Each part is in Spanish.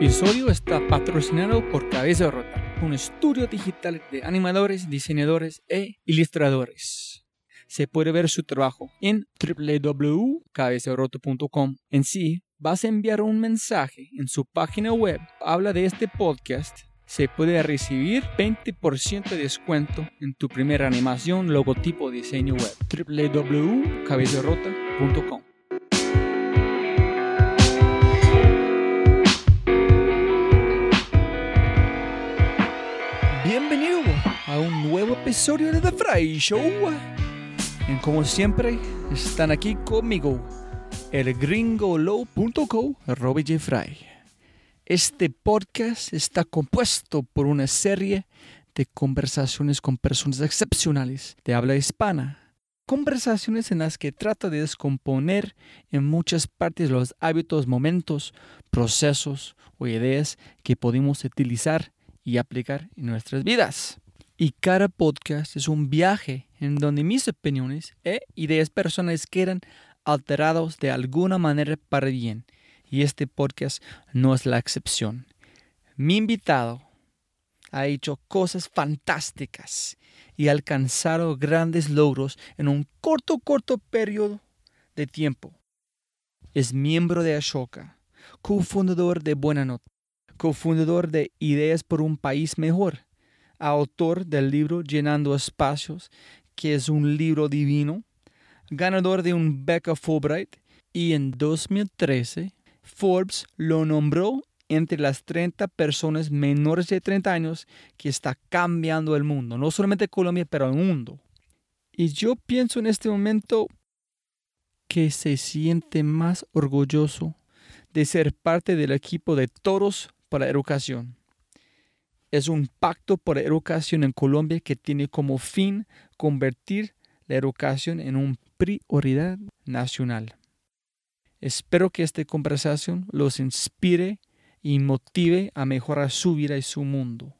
Este episodio está patrocinado por Cabeza Rota, un estudio digital de animadores, diseñadores e ilustradores. Se puede ver su trabajo en www.cabezarota.com. En sí, vas a enviar un mensaje en su página web. Habla de este podcast se puede recibir 20% de descuento en tu primera animación, logotipo, diseño web. www.cabezarota.com a un nuevo episodio de The Fry Show. Y como siempre, están aquí conmigo el gringolow.co, Robbie J. Fry. Este podcast está compuesto por una serie de conversaciones con personas excepcionales de habla hispana. Conversaciones en las que trato de descomponer en muchas partes los hábitos, momentos, procesos o ideas que podemos utilizar y aplicar en nuestras vidas. Y cada podcast es un viaje en donde mis opiniones e ideas personales quedan alterados de alguna manera para bien y este podcast no es la excepción. Mi invitado ha hecho cosas fantásticas y alcanzado grandes logros en un corto, corto periodo de tiempo. Es miembro de Ashoka, cofundador de Buena Nota, cofundador de Ideas por un País Mejor, autor del libro Llenando Espacios, que es un libro divino, ganador de un beca Fulbright y en 2013 Forbes lo nombró entre las 30 personas menores de 30 años que está cambiando el mundo, no solamente Colombia, pero el mundo. Y yo pienso en este momento que se siente más orgulloso de ser parte del equipo de Toros para Educación. Es un pacto por educación en Colombia que tiene como fin convertir la educación en una prioridad nacional. Espero que esta conversación los inspire y motive a mejorar su vida y su mundo.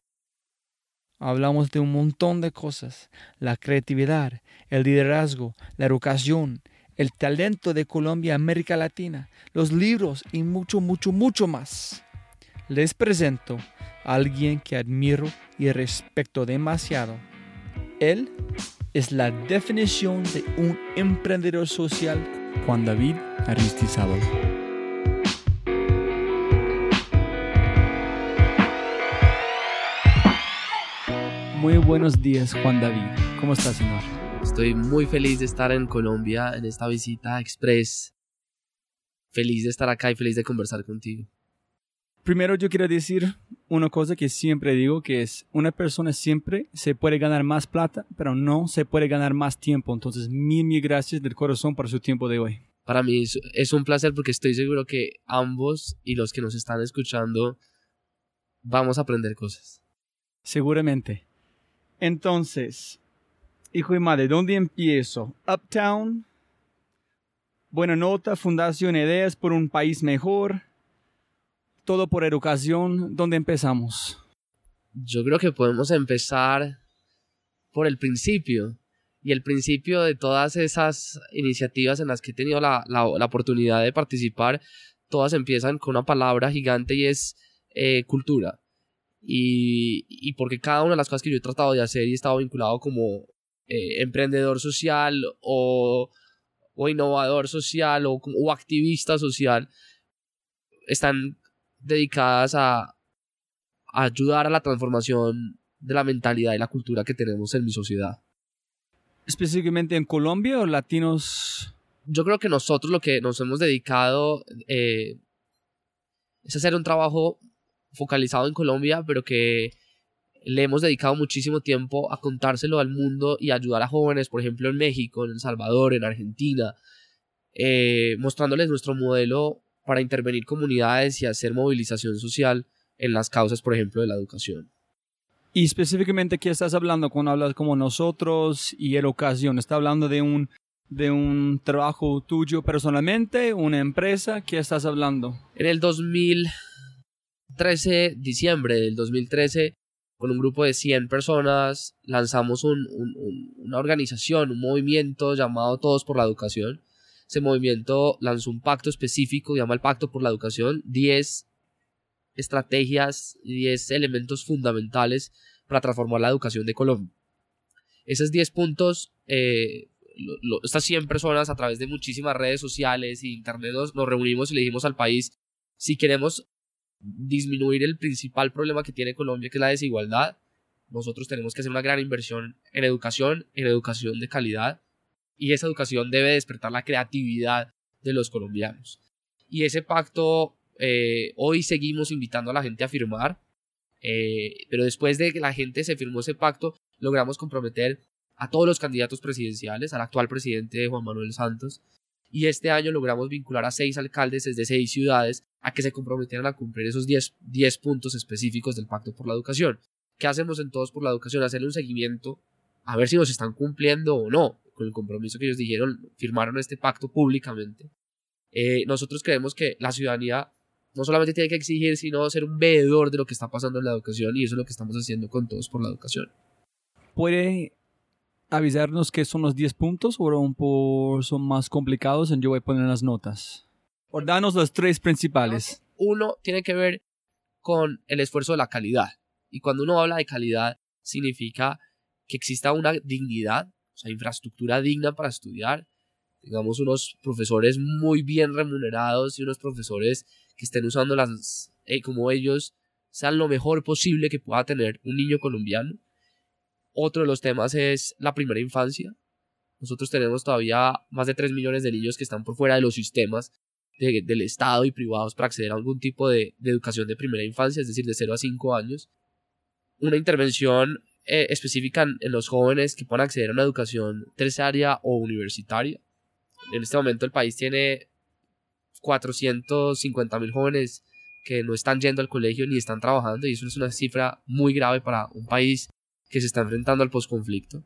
Hablamos de un montón de cosas, la creatividad, el liderazgo, la educación, el talento de Colombia, América Latina, los libros y mucho, mucho, mucho más. Les presento alguien que admiro y respeto demasiado. Él es la definición de un emprendedor social Juan David Aristizábal. Muy buenos días, Juan David. ¿Cómo estás, señor? Estoy muy feliz de estar en Colombia en esta visita express. Feliz de estar acá y feliz de conversar contigo. Primero yo quiero decir una cosa que siempre digo, que es una persona siempre se puede ganar más plata, pero no se puede ganar más tiempo. Entonces, mil, mil gracias del corazón por su tiempo de hoy. Para mí es, un placer porque estoy seguro que ambos y los que nos están escuchando vamos a aprender cosas. Seguramente. Entonces, hijo y madre, ¿dónde empiezo? Uptown, Buena Nota, Fundación Ideas por un País Mejor, todo por educación, ¿dónde empezamos? Yo creo que podemos empezar por el principio. Y el principio de todas esas iniciativas en las que he tenido la, oportunidad de participar, todas empiezan con una palabra gigante y es eh, cultura. Y, porque cada una de las cosas que yo he tratado de hacer y he estado vinculado como eh, emprendedor social o, o innovador social o, o activista social, están dedicadas a, ayudar a la transformación de la mentalidad y la cultura que tenemos en mi sociedad. ¿Específicamente en Colombia o latinos? Yo creo que nosotros lo que nos hemos dedicado eh, es hacer un trabajo focalizado en Colombia, pero que le hemos dedicado muchísimo tiempo a contárselo al mundo y ayudar a jóvenes, por ejemplo, en México, en El Salvador, en Argentina, eh, mostrándoles nuestro modelo para intervenir comunidades y hacer movilización social en las causas, por ejemplo, de la educación. Y específicamente, ¿qué estás hablando cuando hablas como nosotros y educación? ¿Está hablando de un, de un trabajo tuyo personalmente, una empresa? ¿Qué estás hablando? En el 2013, diciembre del 2013, con un grupo de 100 personas, lanzamos una organización, un movimiento llamado Todos por la Educación, ese movimiento lanzó un pacto específico, llama el Pacto por la Educación, 10 estrategias y 10 elementos fundamentales para transformar la educación de Colombia. Esos 10 puntos, eh, estas 100 personas a través de muchísimas redes sociales y internet nos, nos reunimos y le dijimos al país, si queremos disminuir el principal problema que tiene Colombia, que es la desigualdad, nosotros tenemos que hacer una gran inversión en educación, en educación de calidad, y esa educación debe despertar la creatividad de los colombianos. Y ese pacto eh, hoy seguimos invitando a la gente a firmar, eh, pero después de que la gente se firmó ese pacto, logramos comprometer a todos los candidatos presidenciales, al actual presidente Juan Manuel Santos, y este año logramos vincular a seis alcaldes desde seis ciudades a que se comprometieran a cumplir esos 10, 10 puntos específicos del Pacto por la Educación. ¿Qué hacemos en Todos por la Educación? Hacerle un seguimiento a ver si nos están cumpliendo o no con el compromiso que ellos dijeron, firmaron este pacto públicamente. Eh, nosotros creemos que la ciudadanía no solamente tiene que exigir, sino ser un veedor de lo que está pasando en la educación y eso es lo que estamos haciendo con Todos por la Educación. ¿Puede avisarnos qué son los 10 puntos o son más complicados? Yo voy a poner las notas. O danos los tres principales. Uno tiene que ver con el esfuerzo de la calidad. Y cuando uno habla de calidad, significa que exista una dignidad, sea, infraestructura digna para estudiar, digamos unos profesores muy bien remunerados y unos profesores que estén usando las, eh, como ellos, sean lo mejor posible que pueda tener un niño colombiano. Otro de los temas es la primera infancia. Nosotros tenemos todavía más de 3 millones de niños que están por fuera de los sistemas del Estado y privados para acceder a algún tipo de, educación de primera infancia, es decir, de 0 a 5 años. Una intervención eh, específica en, los jóvenes que puedan acceder a una educación terciaria o universitaria. En este momento el país tiene 450 mil jóvenes que no están yendo al colegio ni están trabajando y eso es una cifra muy grave para un país que se está enfrentando al posconflicto.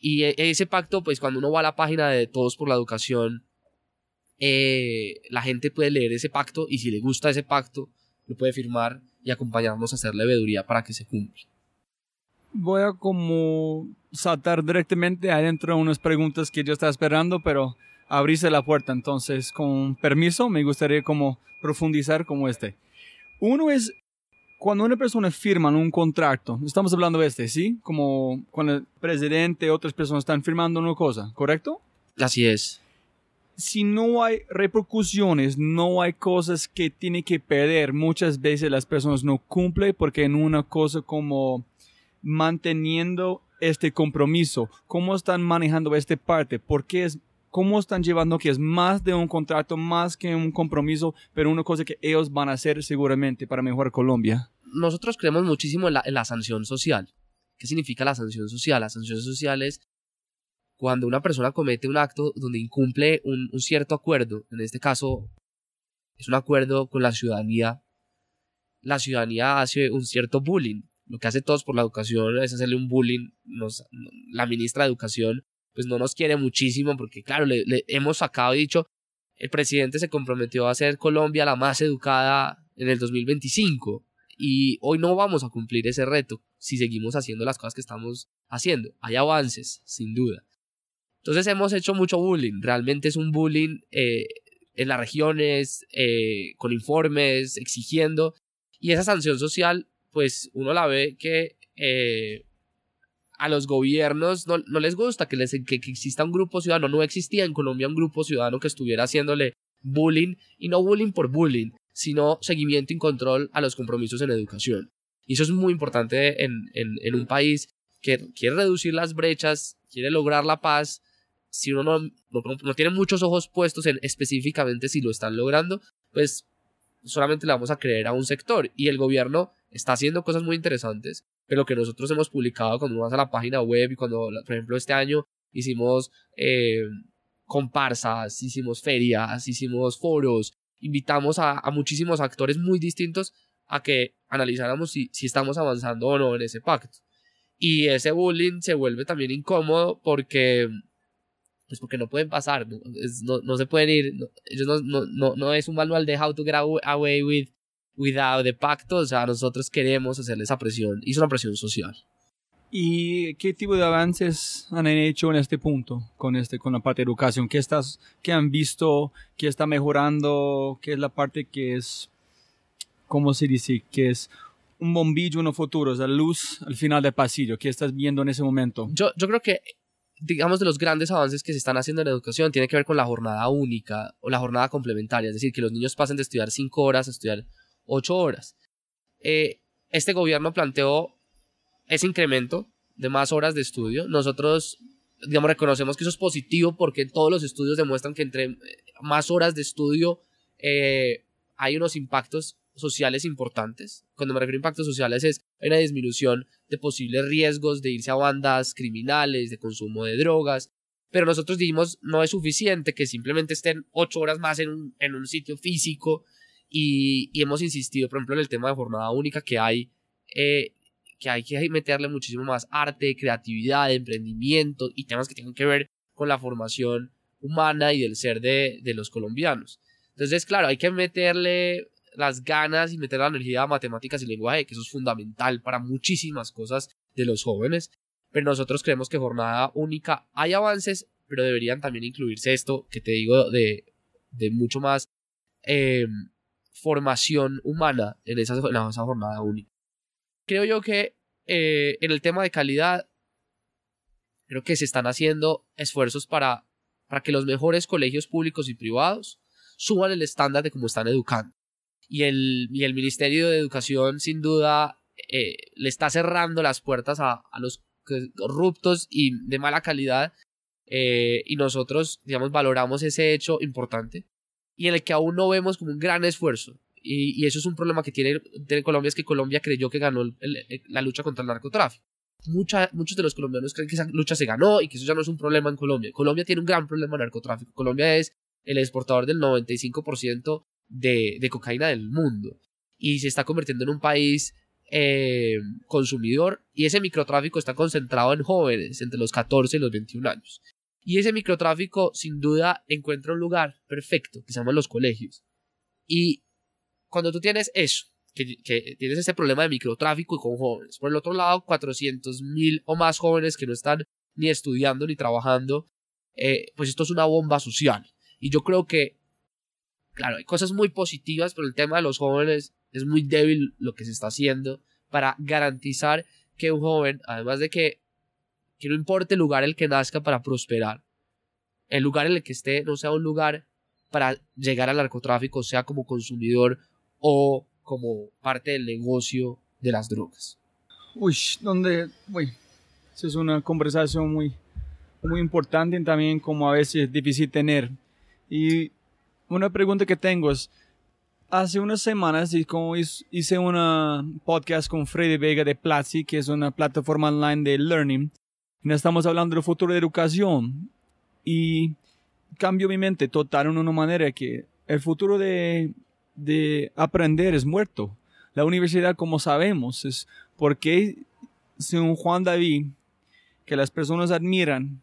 Y e, ese pacto, pues cuando uno va a la página de Todos por la Educación, eh, la gente puede leer ese pacto y si le gusta ese pacto, lo puede firmar y acompañarnos a hacer la veeduría para que se cumpla. Voy a como saltar directamente adentro de unas preguntas que yo estaba esperando, pero abrirse la puerta. Entonces, con permiso, me gustaría como profundizar como este. Uno es cuando una persona firma un contrato, estamos hablando de este, ¿sí? Como cuando el presidente otras personas están firmando una cosa, ¿correcto? Así es. Si no hay repercusiones, no hay cosas que tiene que perder, muchas veces las personas no cumplen porque en una cosa como manteniendo este compromiso, ¿cómo están manejando esta parte? ¿Por qué es cómo están llevando que es más de un contrato, más que un compromiso, pero una cosa que ellos van a hacer seguramente para mejorar Colombia. Nosotros creemos muchísimo en la, sanción social. ¿Qué significa la sanción social? La sanción social es cuando una persona comete un acto donde incumple un, cierto acuerdo, en este caso es un acuerdo con la ciudadanía, la ciudadanía hace un cierto bullying. Lo que hace todos por la educación es hacerle un bullying. la ministra de Educación pues no nos quiere muchísimo porque claro, le, hemos sacado y dicho, el presidente se comprometió a hacer Colombia la más educada en el 2025 y hoy no vamos a cumplir ese reto si seguimos haciendo las cosas que estamos haciendo. Hay avances, sin duda. Entonces hemos hecho mucho bullying, realmente es un bullying eh, en las regiones, eh, con informes, exigiendo, y esa sanción social, pues uno la ve que eh, a los gobiernos no, les gusta que, exista un grupo ciudadano. No existía en Colombia un grupo ciudadano que estuviera haciéndole bullying, y no bullying por bullying, sino seguimiento y control a los compromisos en educación. Y eso es muy importante en, un país que quiere reducir las brechas, quiere lograr la paz. Si uno no, no, tiene muchos ojos puestos en específicamente si lo están logrando, pues solamente le vamos a creer a un sector. Y el gobierno está haciendo cosas muy interesantes pero que nosotros hemos publicado cuando vas a la página web y cuando, por ejemplo, este año hicimos eh, comparsas, hicimos ferias, hicimos foros, invitamos a, muchísimos actores muy distintos a que analizáramos si, si estamos avanzando o no en ese pacto. Y ese bullying se vuelve también incómodo porque pues porque no pueden pasar, no, no, se pueden ir, ellos no, no, no, es un manual de how to get away with without the pacto, o sea, nosotros queremos hacerle esa presión, y es una presión social. ¿Y qué tipo de avances han hecho en este punto con, este, con la parte de educación? ¿Qué, estás, qué han visto? ¿Qué está mejorando? ¿Qué es la parte que es ¿cómo se dice? Que es un bombillo en el futuro, es la luz al final del pasillo que estás viendo en ese momento. Yo, yo creo que, digamos, de los grandes avances que se están haciendo en la educación tiene que ver con la jornada única o la jornada complementaria, es decir, que los niños pasen de estudiar cinco horas a estudiar ocho horas. Eh, este gobierno planteó ese incremento de más horas de estudio. Nosotros, digamos, reconocemos que eso es positivo porque todos los estudios demuestran que entre más horas de estudio eh, hay unos impactos sociales importantes. Cuando me refiero a impactos sociales es una disminución de posibles riesgos de irse a bandas criminales, de consumo de drogas. Pero nosotros dijimos no es suficiente que simplemente estén ocho horas más en un, sitio físico y, hemos insistido, por ejemplo, en el tema de jornada única que hay eh, que hay que meterle muchísimo más arte, creatividad, emprendimiento y temas que tienen que ver con la formación humana y del ser de, de los colombianos. Entonces, claro, hay que meterle las ganas y meter la energía a matemáticas y lenguaje, que eso es fundamental para muchísimas cosas de los jóvenes. Pero nosotros creemos que jornada única hay avances, pero deberían también incluirse esto que te digo de, de mucho más eh, formación humana en esa, en esa jornada única creo yo que eh, en el tema de calidad, creo que se están haciendo esfuerzos para, para que los mejores colegios públicos y privados suban el estándar de cómo están educando. Y el, y el Ministerio de Educación, sin duda, eh, le está cerrando las puertas a, a, los corruptos y de mala calidad. Eh, y nosotros, digamos, valoramos ese hecho importante y en el que aún no vemos como un gran esfuerzo y, eso es un problema que tiene, Colombia, es que Colombia creyó que ganó la lucha contra el narcotráfico. Mucha, muchos de los colombianos creen que esa lucha se ganó y que eso ya no es un problema en Colombia. Colombia tiene un gran problema de narcotráfico. Colombia es el exportador del 95% de, de cocaína del mundo y se está convirtiendo en un país eh, consumidor y ese microtráfico está concentrado en jóvenes entre los 14 y los 21 años. Y ese microtráfico sin duda encuentra un lugar perfecto que se llama los colegios. Y cuando tú tienes eso, que, tienes ese problema de microtráfico y con jóvenes, por el otro lado, 400 mil o más jóvenes que no están ni estudiando ni trabajando, eh, pues esto es una bomba social. Y yo creo que, claro, hay cosas muy positivas, pero el tema de los jóvenes es muy débil lo que se está haciendo para garantizar que un joven, además de que, que no importe el lugar en el que nazca para prosperar, el lugar en el que esté no sea un lugar para llegar al narcotráfico, sea como consumidor o como parte del negocio de las drogas. Uy, donde, uy, es una conversación muy, muy importante también como a veces es difícil tener. Y una pregunta que tengo es, hace unas semanas hice un podcast con Freddy Vega de Platzi, que es una plataforma online de learning, y estamos hablando del futuro de educación. Y cambió mi mente total en una manera que el futuro de de aprender es muerto. La universidad, como sabemos, es porque un Juan David, que las personas admiran,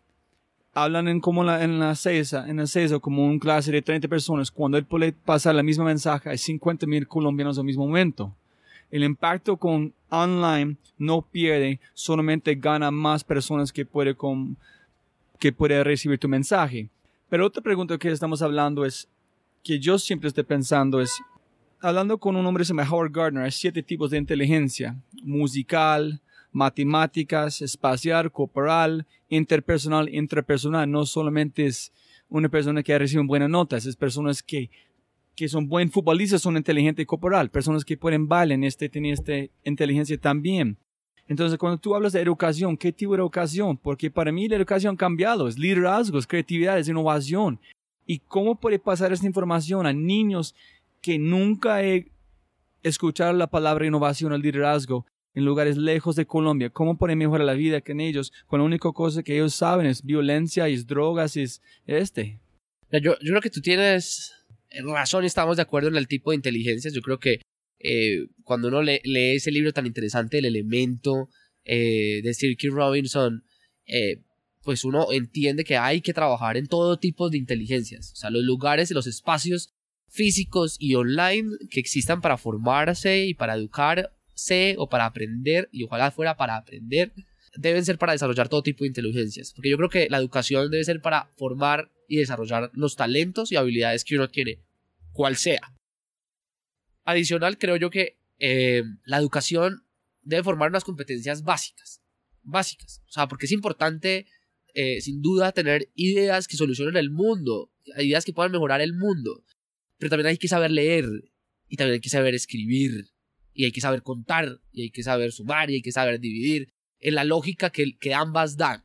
hablan en como la, en la CESA, en la CESA, como un clase de 30 personas, cuando él puede pasar la misma mensaje a 50 mil colombianos al mismo momento. El impacto con online no pierde, solamente gana más personas que puede, con, que puede recibir tu mensaje. Pero otra pregunta que estamos hablando es, que yo siempre estoy pensando es, hablando con un hombre se llama Howard Gardner, hay siete tipos de inteligencia, musical, matemáticas, espacial, corporal, interpersonal, intrapersonal. No solamente es una persona que recibe buenas notas, es personas que, que son buen futbolistas, son inteligentes corporal, personas que pueden bailar, este, tienen esta inteligencia también. Entonces, cuando tú hablas de educación, ¿qué tipo de educación? Porque para mí la educación ha cambiado, es liderazgo, es creatividad, es innovación. ¿Y cómo puede pasar esta información a niños que nunca he escuchado la palabra innovación o liderazgo en lugares lejos de Colombia? ¿Cómo puede mejorar la vida con ellos? Con la única cosa que ellos saben es violencia, es drogas, es este. Yo, yo creo que tú tienes razón y estamos de acuerdo en el tipo de inteligencia. Yo creo que eh, cuando uno lee, ese libro tan interesante, El elemento eh, de Sir Robinson, eh, pues uno entiende que hay que trabajar en todo tipo de inteligencias, o sea, los lugares y los espacios físicos y online que existan para formarse y para educarse o para aprender, y ojalá fuera para aprender, deben ser para desarrollar todo tipo de inteligencias, porque yo creo que la educación debe ser para formar y desarrollar los talentos y habilidades que uno tiene, cual sea. Adicional, creo yo que eh, la educación debe formar unas competencias básicas. Básicas. O sea, porque es importante, eh, sin duda, tener ideas que solucionen el mundo, ideas que puedan mejorar el mundo. Pero también hay que saber leer, y también hay que saber escribir, y hay que saber contar, y hay que saber sumar, y hay que saber dividir, en la lógica que, que ambas dan.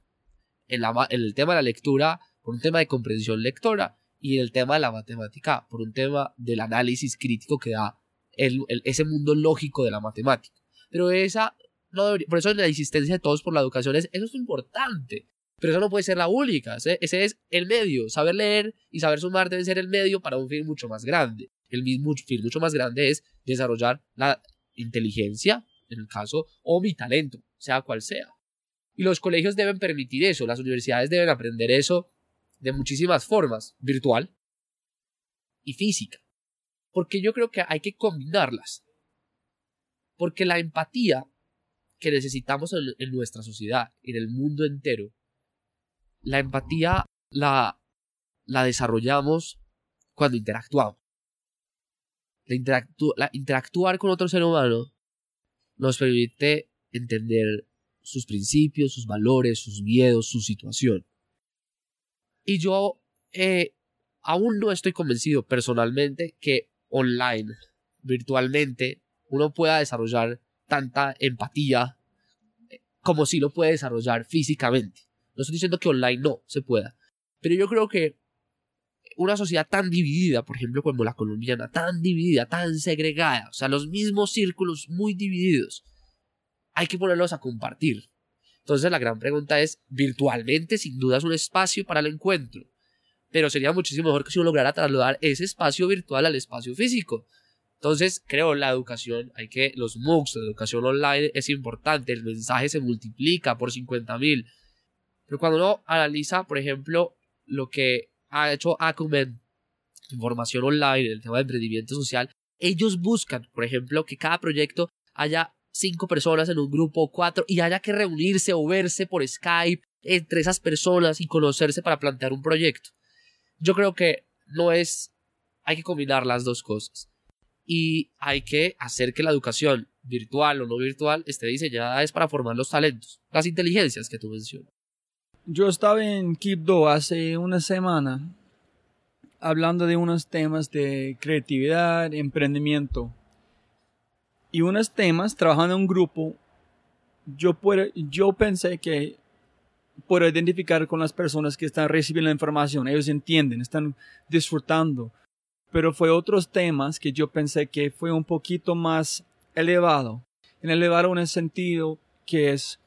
En, la, el tema de la lectura, por un tema de comprensión lectora, y en el tema de la matemática, por un tema del análisis crítico que da ese mundo lógico de la matemática. Pero esa no debería, por eso la insistencia de todos por la educación es, eso es importante. Pero eso no puede ser la única. Ese, es el medio. Saber leer y saber sumar deben ser el medio para un fin mucho más grande. El mismo fin mucho más grande es desarrollar la inteligencia, en el caso, o mi talento, sea cual sea. Y los colegios deben permitir eso, las universidades deben aprender eso de muchísimas formas, virtual y física. Porque yo creo que hay que combinarlas. Porque la empatía que necesitamos en, nuestra sociedad, en el mundo entero, la empatía la, la desarrollamos cuando interactuamos. Interactuar con otro ser humano nos permite entender sus principios, sus valores, sus miedos, su situación. Y yo eh, aún no estoy convencido personalmente que online, virtualmente, uno pueda desarrollar tanta empatía eh, como si lo puede desarrollar físicamente. No estoy diciendo que online no se pueda, pero yo creo que una sociedad tan dividida, por ejemplo, como la colombiana, tan dividida, tan segregada, o sea, los mismos círculos muy divididos, hay que ponerlos a compartir. Entonces la gran pregunta es, virtualmente sin duda es un espacio para el encuentro, pero sería muchísimo mejor que si uno lograra trasladar ese espacio virtual al espacio físico. Entonces, creo la educación, hay que, los MOOCs, la educación online es importante, el mensaje se multiplica por 50.000. Pero cuando uno analiza, por ejemplo, lo que ha hecho Acumen, información online, el tema de emprendimiento social, ellos buscan, por ejemplo, que cada proyecto haya cinco personas en un grupo, cuatro, y haya que reunirse o verse por Skype entre esas personas y conocerse para plantear un proyecto yo creo que no es, hay que combinar las dos cosas. Y hay que hacer que la educación, virtual o no virtual, esté diseñada es para formar los talentos, las inteligencias que tú mencionas. Yo estaba en Quibdó hace una semana hablando de unos temas de creatividad, emprendimiento. Y unos temas, trabajando en un grupo, yo, yo pensé que por identificar con las personas que están recibiendo la información. Ellos entienden, están disfrutando. Pero fue otros temas que yo pensé que fue un poquito más elevado. En elevado en el sentido que es,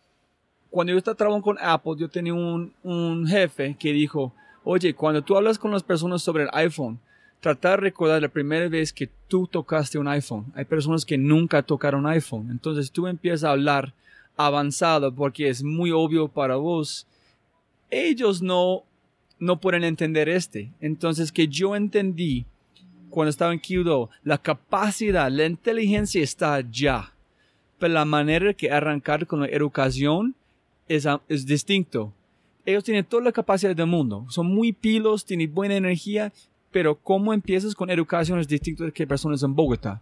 cuando yo estaba trabajando con Apple, yo tenía un, un jefe que dijo, oye, cuando tú hablas con las personas sobre el iPhone, tratar de recordar la primera vez que tú tocaste un iPhone. Hay personas que nunca tocaron iPhone. Entonces tú empiezas a hablar avanzado porque es muy obvio para vos, ellos no, no pueden entender este. Entonces que yo entendí cuando estaba en Kyudo, la capacidad, la inteligencia está ya. Pero la manera que arrancar con la educación es, es distinto. Ellos tienen toda la capacidad del mundo. Son muy pilos, tienen buena energía, pero cómo empiezas con educación es distinto de que personas en Bogotá.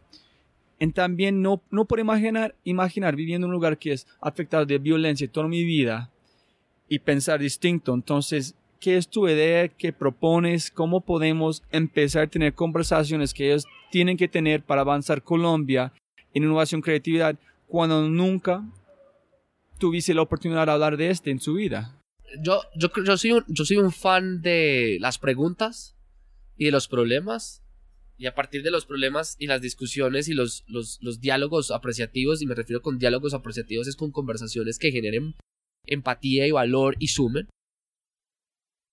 Y también no, no puedo imaginar, imaginar viviendo en un lugar que es afectado de violencia toda mi vida y pensar distinto. Entonces, ¿qué es tu idea? ¿Qué propones? ¿Cómo podemos empezar a tener conversaciones que ellos tienen que tener para avanzar Colombia en innovación creatividad cuando nunca tuviste la oportunidad de hablar de este en su vida? Yo, yo, yo, soy un, yo soy un fan de las preguntas y de los problemas y a partir de los problemas y las discusiones y los, los, diálogos apreciativos, y me refiero con diálogos apreciativos, es con conversaciones que generen empatía y valor y sumen.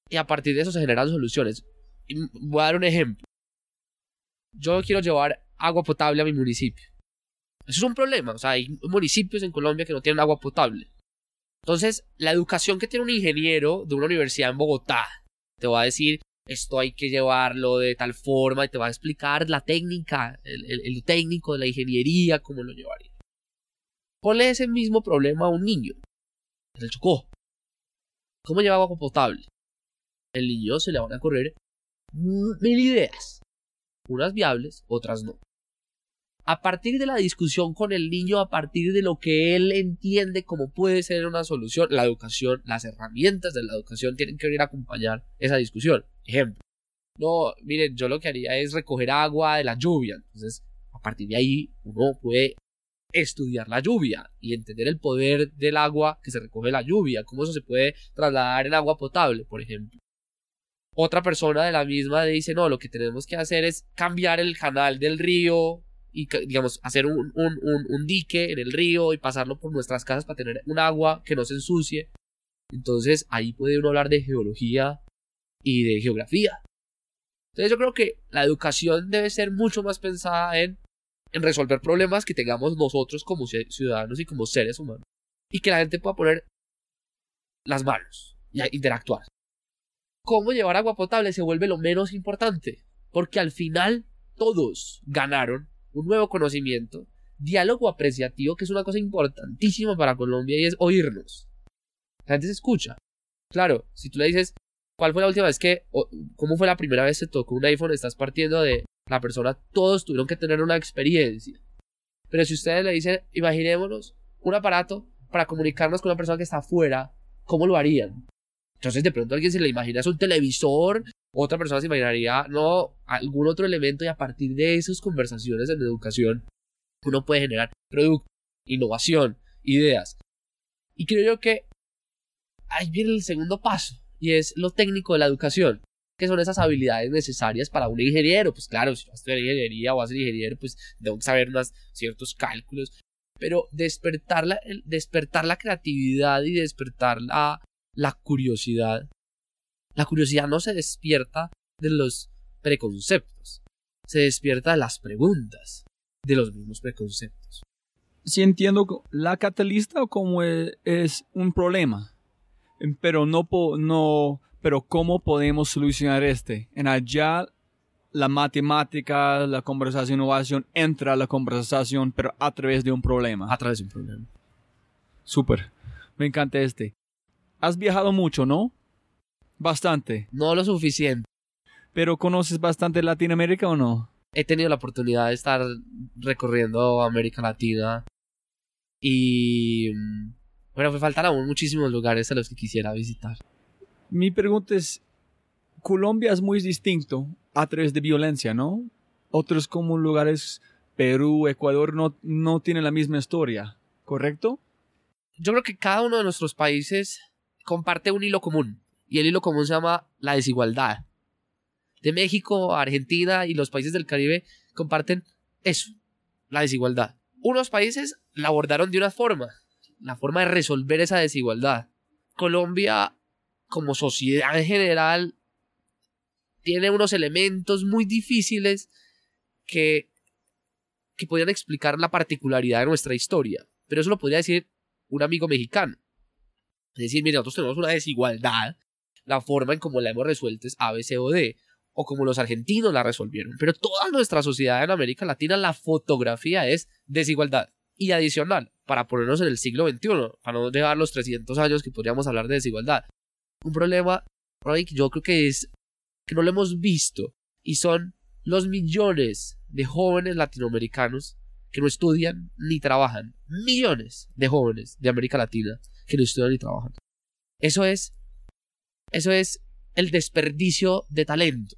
Y a partir de eso se generan soluciones. voy a dar un ejemplo. Yo quiero llevar agua potable a mi municipio. Eso es un problema. O sea, hay municipios en Colombia que no tienen agua potable. Entonces, la educación que tiene un ingeniero de una universidad en Bogotá te va a decir esto hay que llevarlo de tal forma y te va a explicar la técnica, el, técnico de la ingeniería, cómo lo llevaría. Ponle ese mismo problema a un niño. Se le chocó. ¿Cómo lleva agua potable? El niño se le van a correr mil ideas. Unas viables, otras no. A partir de la discusión con el niño, a partir de lo que él entiende como puede ser una solución, la educación, las herramientas de la educación tienen que venir a acompañar esa discusión. Ejemplo, no, miren, yo lo que haría es recoger agua de la lluvia. Entonces, a partir de ahí, uno puede estudiar la lluvia y entender el poder del agua que se recoge la lluvia, cómo eso se puede trasladar en agua potable, por ejemplo. Otra persona de la misma dice, no, lo que tenemos que hacer es cambiar el canal del río y, digamos, hacer un, un, un, dique en el río y pasarlo por nuestras casas para tener un agua que no se ensucie. Entonces ahí puede uno hablar de geología y de geografía. Entonces yo creo que la educación debe ser mucho más pensada en, en resolver problemas que tengamos nosotros como ciudadanos y como seres humanos. Y que la gente pueda poner las manos y interactuar. Cómo llevar agua potable se vuelve lo menos importante. Porque al final todos ganaron un nuevo conocimiento, diálogo apreciativo, que es una cosa importantísima para Colombia y es oírnos. La gente se escucha. Claro, si tú le dices, ¿cuál fue la última vez que, cómo fue la primera vez que tocó un iPhone? Estás partiendo de la persona, todos tuvieron que tener una experiencia. Pero si ustedes le dicen, imaginémonos un aparato para comunicarnos con una persona que está afuera, ¿cómo lo harían? Entonces de pronto alguien se le imagina es un televisor otra persona se imaginaría, no, algún otro elemento y a partir de esas conversaciones en educación uno puede generar producto, innovación, ideas. Y creo yo que ahí viene el segundo paso y es lo técnico de la educación, que son esas habilidades necesarias para un ingeniero. Pues claro, si vas a estudiar ingeniería o vas a ser ingeniero, pues tengo que saber unos ciertos cálculos, pero despertar la, despertar la creatividad y despertar la, la curiosidad la curiosidad no se despierta de los preconceptos, se despierta de las preguntas de los mismos preconceptos. Si entiendo la catalista como e, es un problema, pero no, no pero cómo podemos solucionar este. En allá la matemática, la conversación, innovación entra a la conversación, pero a través de un problema. A través de un problema. Súper. Me encanta este. Has viajado mucho, ¿no? Bastante. No lo suficiente. ¿Pero conoces bastante Latinoamérica o no? He tenido la oportunidad de estar recorriendo América Latina y... Bueno, me faltan aún muchísimos lugares a los que quisiera visitar. Mi pregunta es, Colombia es muy distinto a través de violencia, ¿no? Otros como lugares, Perú, Ecuador, no, no tienen la misma historia, ¿correcto? Yo creo que cada uno de nuestros países comparte un hilo común y el hilo común se llama la desigualdad. De México, Argentina y los países del Caribe comparten eso, la desigualdad. Unos países la abordaron de una forma, la forma de resolver esa desigualdad. Colombia, como sociedad en general, tiene unos elementos muy difíciles que, que podrían explicar la particularidad de nuestra historia. Pero eso lo podría decir un amigo mexicano. Es decir, mire, nosotros tenemos una desigualdad la forma en cómo la hemos resuelto es A, B, C o D, o como los argentinos la resolvieron. Pero toda nuestra sociedad en América Latina, la fotografía es desigualdad. Y adicional, para ponernos en el siglo XXI, para no llegar los 300 años que podríamos hablar de desigualdad. Un problema, yo creo que es que no lo hemos visto, y son los millones de jóvenes latinoamericanos que no estudian ni trabajan. Millones de jóvenes de América Latina que no estudian ni trabajan. Eso es eso es el desperdicio de talento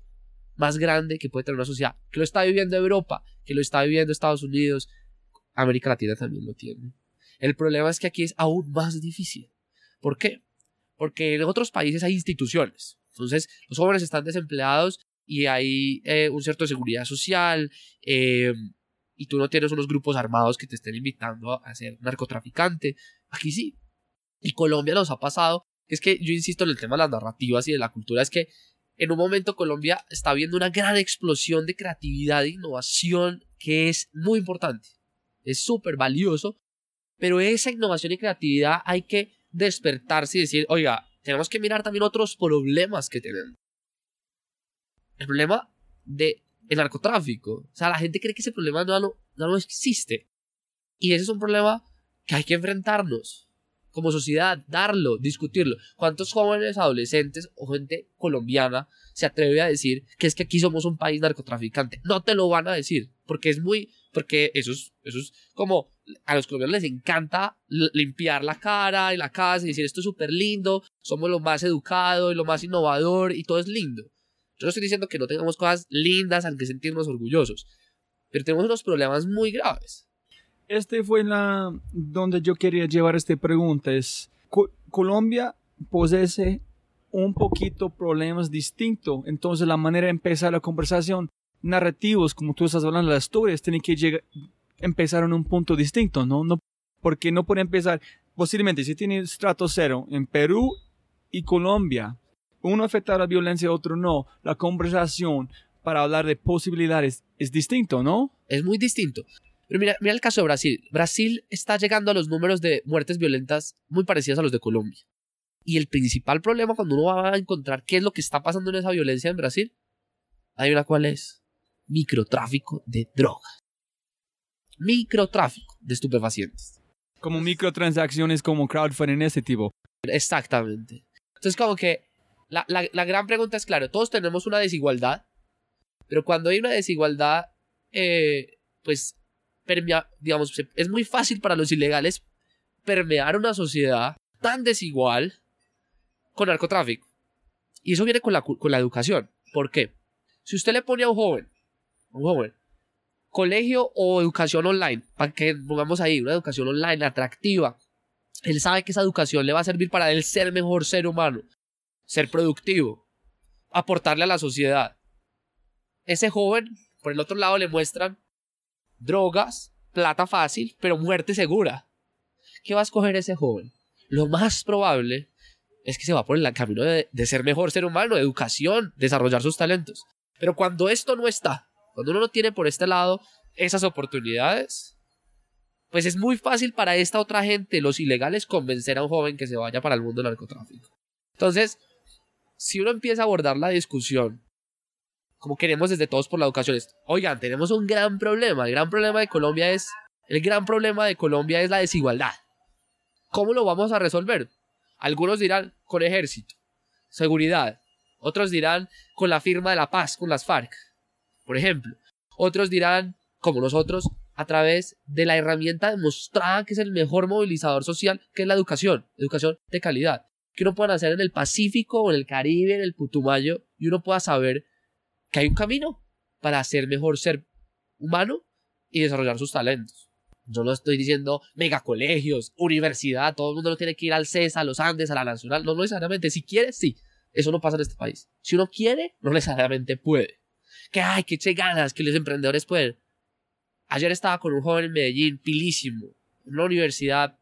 más grande que puede tener una sociedad, que lo está viviendo Europa, que lo está viviendo Estados Unidos, América Latina también lo tiene. El problema es que aquí es aún más difícil. ¿Por qué? Porque en otros países hay instituciones. Entonces, los jóvenes están desempleados y hay eh, un cierto de seguridad social eh, y tú no tienes unos grupos armados que te estén invitando a ser narcotraficante. Aquí sí. Y Colombia nos ha pasado es que yo insisto en el tema de las narrativas y de la cultura, es que en un momento Colombia está viendo una gran explosión de creatividad e innovación que es muy importante, es súper valioso, pero esa innovación y creatividad hay que despertarse y decir, oiga, tenemos que mirar también otros problemas que tenemos. El problema de el narcotráfico. O sea, la gente cree que ese problema no, no, no existe. Y ese es un problema que hay que enfrentarnos como sociedad, darlo, discutirlo. ¿Cuántos jóvenes, adolescentes o gente colombiana se atreve a decir que es que aquí somos un país narcotraficante? No te lo van a decir, porque es muy Porque eso es, eso es como a los colombianos les encanta limpiar la cara y la casa y decir esto es súper lindo, somos lo más educado y lo más innovador y todo es lindo. Yo no estoy diciendo que no tengamos cosas lindas al que sentirnos orgullosos, pero tenemos unos problemas muy graves. Este fue la donde yo quería llevar esta pregunta. Es, Colombia posee un poquito problemas distintos, entonces la manera de empezar la conversación, narrativos, como tú estás hablando, las historias, tienen que llegar, empezar en un punto distinto, ¿no? no porque no puede empezar, posiblemente si tiene estrato cero en Perú y Colombia, uno afecta a la violencia, otro no, la conversación para hablar de posibilidades es distinto, ¿no? Es muy distinto. Pero mira, mira el caso de Brasil. Brasil está llegando a los números de muertes violentas muy parecidos a los de Colombia. Y el principal problema cuando uno va a encontrar qué es lo que está pasando en esa violencia en Brasil, hay una cuál es microtráfico de drogas. Microtráfico de estupefacientes. Como microtransacciones como crowdfunding ese tipo. Exactamente. Entonces como que la, la, gran pregunta es, claro, todos tenemos una desigualdad, pero cuando hay una desigualdad, eh, pues digamos, es muy fácil para los ilegales permear una sociedad tan desigual con narcotráfico. Y eso viene con la, con la educación. ¿Por qué? Si usted le pone a un joven, un joven, colegio o educación online, para que pongamos ahí una educación online atractiva, él sabe que esa educación le va a servir para él ser mejor ser humano, ser productivo, aportarle a la sociedad. Ese joven, por el otro lado, le muestran drogas, plata fácil, pero muerte segura. ¿Qué va a escoger ese joven? Lo más probable es que se va por el camino de, ser mejor ser humano, educación, desarrollar sus talentos. Pero cuando esto no está, cuando uno no tiene por este lado esas oportunidades, pues es muy fácil para esta otra gente, los ilegales, convencer a un joven que se vaya para el mundo del narcotráfico. Entonces, si uno empieza a abordar la discusión como queremos desde todos por la educación. Es, oigan, tenemos un gran problema. El gran problema de Colombia es, el gran problema de Colombia es la desigualdad. ¿Cómo lo vamos a resolver? Algunos dirán con ejército, seguridad. Otros dirán con la firma de la paz, con las FARC, por ejemplo. Otros dirán, como nosotros, a través de la herramienta demostrada que es el mejor movilizador social, que es la educación, educación de calidad. Que uno pueda hacer en el Pacífico o en el Caribe, en el Putumayo, y uno pueda saber que hay un camino para ser mejor ser humano y desarrollar sus talentos. Yo no estoy diciendo megacolegios, universidad, todo el mundo no tiene que ir al CESA, a los Andes, a la Nacional, no, necesariamente. Si quiere, sí. Eso no pasa en este país. Si uno quiere, no necesariamente puede. Que hay, que eche ganas, que los emprendedores pueden. Ayer estaba con un joven en Medellín, pilísimo, en una universidad.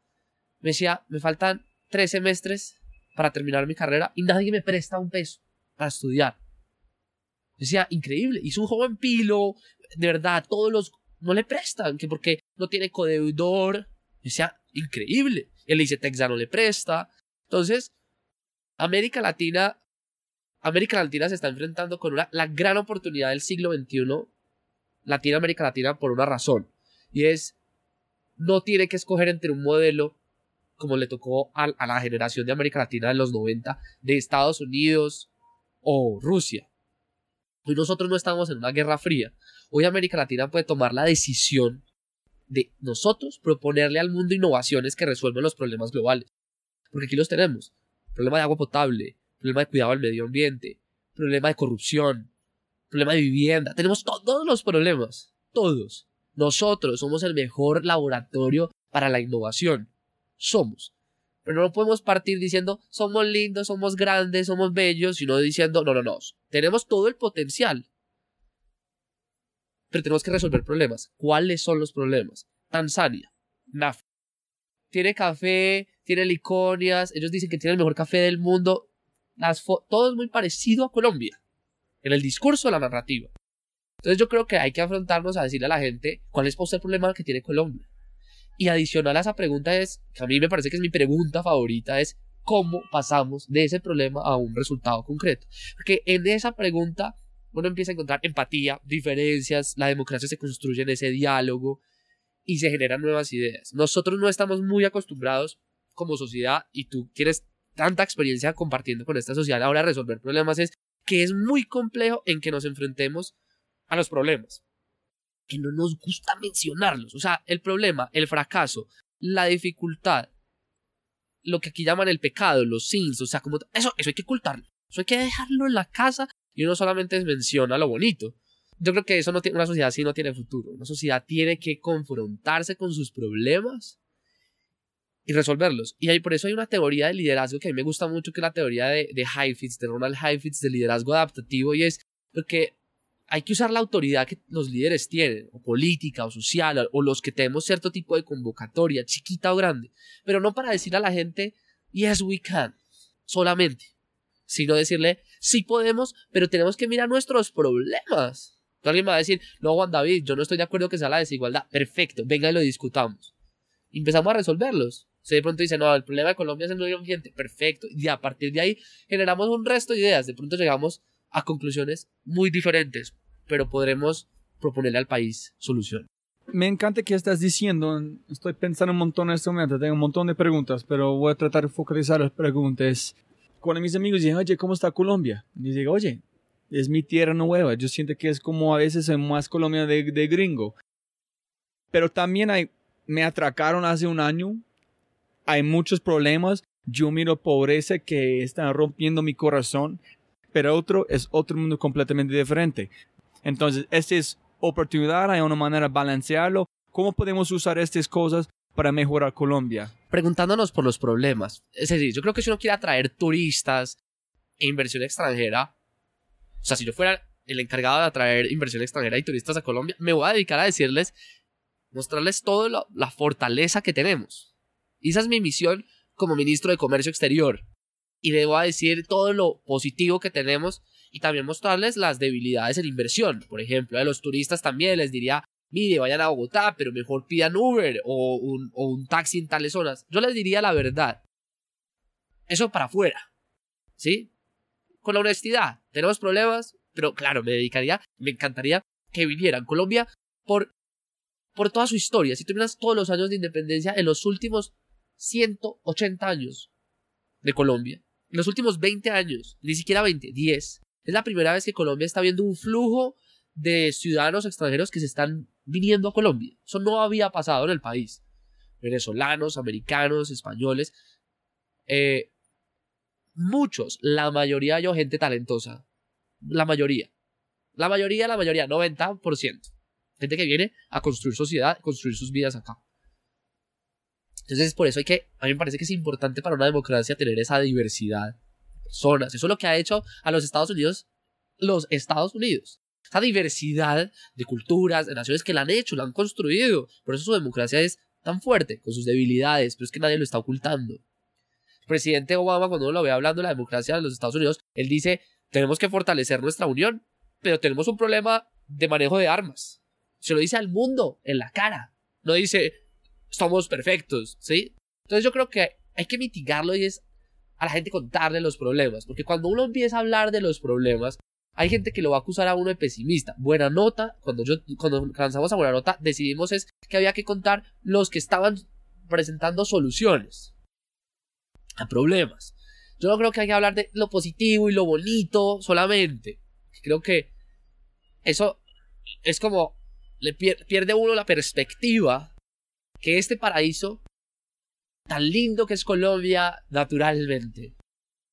Me decía, me faltan tres semestres para terminar mi carrera y nadie me presta un peso para estudiar. Decía, increíble. Es un joven pilo, de verdad, todos los no le prestan, que porque no tiene codeudor. Decía, increíble. El ICETEX ya no le presta. Entonces, América Latina, América Latina se está enfrentando con una, la gran oportunidad del siglo XXI, Latinoamérica Latina, por una razón. Y es, no tiene que escoger entre un modelo como le tocó a, a la generación de América Latina de los 90, de Estados Unidos o Rusia Hoy nosotros no estamos en una guerra fría. Hoy América Latina puede tomar la decisión de nosotros proponerle al mundo innovaciones que resuelven los problemas globales. Porque aquí los tenemos. Problema de agua potable, problema de cuidado del medio ambiente, problema de corrupción, problema de vivienda. Tenemos todos los problemas. Todos. Nosotros somos el mejor laboratorio para la innovación. Somos. Pero no podemos partir diciendo somos lindos, somos grandes, somos bellos, sino diciendo no, no, no. Tenemos todo el potencial. Pero tenemos que resolver problemas. ¿Cuáles son los problemas? Tanzania, NAF. Tiene café, tiene liconias, ellos dicen que tiene el mejor café del mundo. Las todo es muy parecido a Colombia. En el discurso, la narrativa. Entonces yo creo que hay que afrontarnos a decirle a la gente cuál es el problema que tiene Colombia. Y adicional a esa pregunta es, que a mí me parece que es mi pregunta favorita, es cómo pasamos de ese problema a un resultado concreto. Porque en esa pregunta uno empieza a encontrar empatía, diferencias, la democracia se construye en ese diálogo y se generan nuevas ideas. Nosotros no estamos muy acostumbrados como sociedad y tú tienes tanta experiencia compartiendo con esta sociedad ahora resolver problemas es que es muy complejo en que nos enfrentemos a los problemas. Que no nos gusta mencionarlos. O sea, el problema, el fracaso, la dificultad, lo que aquí llaman el pecado, los sins, o sea, como eso, eso hay que ocultarlo. Eso hay que dejarlo en la casa y uno solamente menciona lo bonito. Yo creo que eso no tiene, una sociedad así no tiene futuro. Una sociedad tiene que confrontarse con sus problemas y resolverlos. Y ahí por eso hay una teoría de liderazgo que a mí me gusta mucho, que es la teoría de, de Heifetz, de Ronald Heifetz, de liderazgo adaptativo, y es porque hay que usar la autoridad que los líderes tienen, o política, o social, o los que tenemos cierto tipo de convocatoria, chiquita o grande, pero no para decir a la gente, yes, we can, solamente, sino decirle, sí podemos, pero tenemos que mirar nuestros problemas. alguien me va a decir, no, Juan David, yo no estoy de acuerdo que sea la desigualdad. Perfecto, venga y lo discutamos. Empezamos a resolverlos. Si de pronto dice, no, el problema de Colombia es el medio ambiente, perfecto. Y a partir de ahí generamos un resto de ideas. De pronto llegamos a conclusiones muy diferentes, pero podremos proponerle al país solución. Me encanta que estás diciendo, estoy pensando un montón en este momento, tengo un montón de preguntas, pero voy a tratar de focalizar las preguntas. Cuando mis amigos dicen, oye, ¿cómo está Colombia? Y digo, oye, es mi tierra nueva, yo siento que es como a veces más Colombia de, de gringo. Pero también hay, me atracaron hace un año hay muchos problemas. Yo miro pobreza que está rompiendo mi corazón, pero otro es otro mundo completamente diferente. Entonces, esta es oportunidad, hay una manera de balancearlo. ¿Cómo podemos usar estas cosas para mejorar Colombia? Preguntándonos por los problemas. Es decir, yo creo que si uno quiere atraer turistas e inversión extranjera, o sea, si yo fuera el encargado de atraer inversión extranjera y turistas a Colombia, me voy a dedicar a decirles, mostrarles toda la fortaleza que tenemos. Y esa es mi misión como ministro de Comercio Exterior. Y le voy a decir todo lo positivo que tenemos y también mostrarles las debilidades en inversión. Por ejemplo, a los turistas también les diría, mire, vayan a Bogotá, pero mejor pidan Uber o un, o un taxi en tales zonas. Yo les diría la verdad. Eso para afuera. ¿Sí? Con la honestidad. Tenemos problemas, pero claro, me dedicaría, me encantaría que vinieran Colombia por, por toda su historia. Si tú miras todos los años de independencia, en los últimos 180 años de Colombia. En los últimos 20 años, ni siquiera 20, 10. Es la primera vez que Colombia está viendo un flujo de ciudadanos extranjeros que se están viniendo a Colombia. Eso no había pasado en el país. Venezolanos, americanos, españoles. Eh, muchos, la mayoría yo gente talentosa. La mayoría. La mayoría, la mayoría, 90%. Gente que viene a construir sociedad, construir sus vidas acá. Entonces, por eso hay que, a mí me parece que es importante para una democracia tener esa diversidad de personas. Eso es lo que ha hecho a los Estados Unidos, los Estados Unidos. Esa diversidad de culturas, de naciones que la han hecho, la han construido. Por eso su democracia es tan fuerte, con sus debilidades, pero es que nadie lo está ocultando. El presidente Obama, cuando uno lo ve hablando de la democracia de los Estados Unidos, él dice, tenemos que fortalecer nuestra unión, pero tenemos un problema de manejo de armas. Se lo dice al mundo en la cara. No dice, somos perfectos, ¿sí? Entonces yo creo que hay que mitigarlo y es a la gente contarle los problemas, porque cuando uno empieza a hablar de los problemas, hay gente que lo va a acusar a uno de pesimista. Buena nota, cuando yo cuando lanzamos a buena nota, decidimos es que había que contar los que estaban presentando soluciones a problemas. Yo no creo que hay que hablar de lo positivo y lo bonito solamente. Creo que eso es como le pierde uno la perspectiva que este paraíso tan lindo que es Colombia naturalmente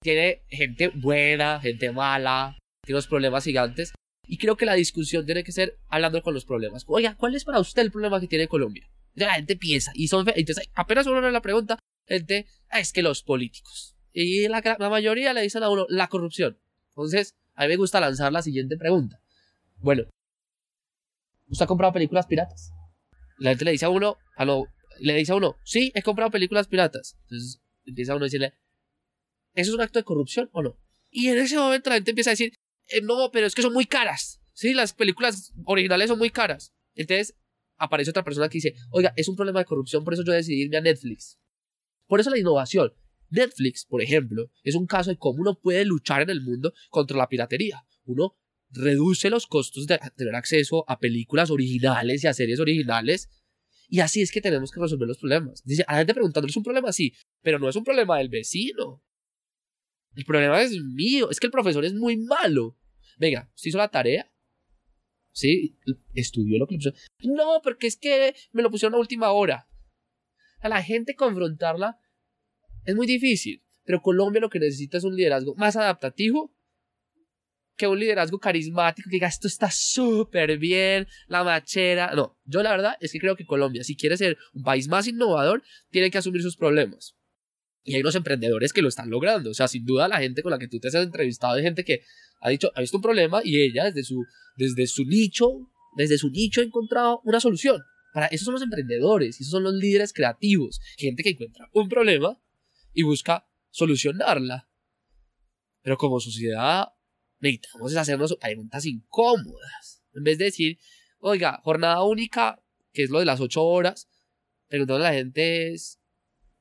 tiene gente buena, gente mala, tiene unos problemas gigantes. Y creo que la discusión tiene que ser hablando con los problemas. Oiga, ¿cuál es para usted el problema que tiene Colombia? la gente piensa y son entonces apenas uno le la pregunta, gente, ah, es que los políticos. Y la, la mayoría le dicen a uno la corrupción. Entonces, a mí me gusta lanzar la siguiente pregunta. Bueno, ¿usted ha comprado películas piratas? La gente le dice a uno, a lo, le dice a uno, sí, he comprado películas piratas. Entonces empieza uno a decirle, ¿eso es un acto de corrupción o no? Y en ese momento la gente empieza a decir, eh, no, pero es que son muy caras. Sí, las películas originales son muy caras. Entonces aparece otra persona que dice, oiga, es un problema de corrupción, por eso yo decidí irme a Netflix. Por eso la innovación. Netflix, por ejemplo, es un caso de cómo uno puede luchar en el mundo contra la piratería. Uno reduce los costos de tener acceso a películas originales y a series originales. Y así es que tenemos que resolver los problemas. Dice, a la gente preguntando, ¿es un problema? Sí, pero no es un problema del vecino. El problema es mío. Es que el profesor es muy malo. Venga, ¿usted hizo la tarea? ¿sí? Estudió lo que le pusieron. No, porque es que me lo pusieron a última hora. A la gente confrontarla es muy difícil. Pero Colombia lo que necesita es un liderazgo más adaptativo que un liderazgo carismático que diga esto está súper bien, la machera. No, yo la verdad es que creo que Colombia, si quiere ser un país más innovador, tiene que asumir sus problemas. Y hay unos emprendedores que lo están logrando. O sea, sin duda la gente con la que tú te has entrevistado hay gente que ha dicho, ha visto un problema y ella desde su, desde su nicho, desde su nicho ha encontrado una solución. Para esos son los emprendedores, esos son los líderes creativos, gente que encuentra un problema y busca solucionarla. Pero como sociedad necesitamos hacernos preguntas incómodas. En vez de decir, oiga, jornada única, que es lo de las ocho horas, preguntándole a la gente es,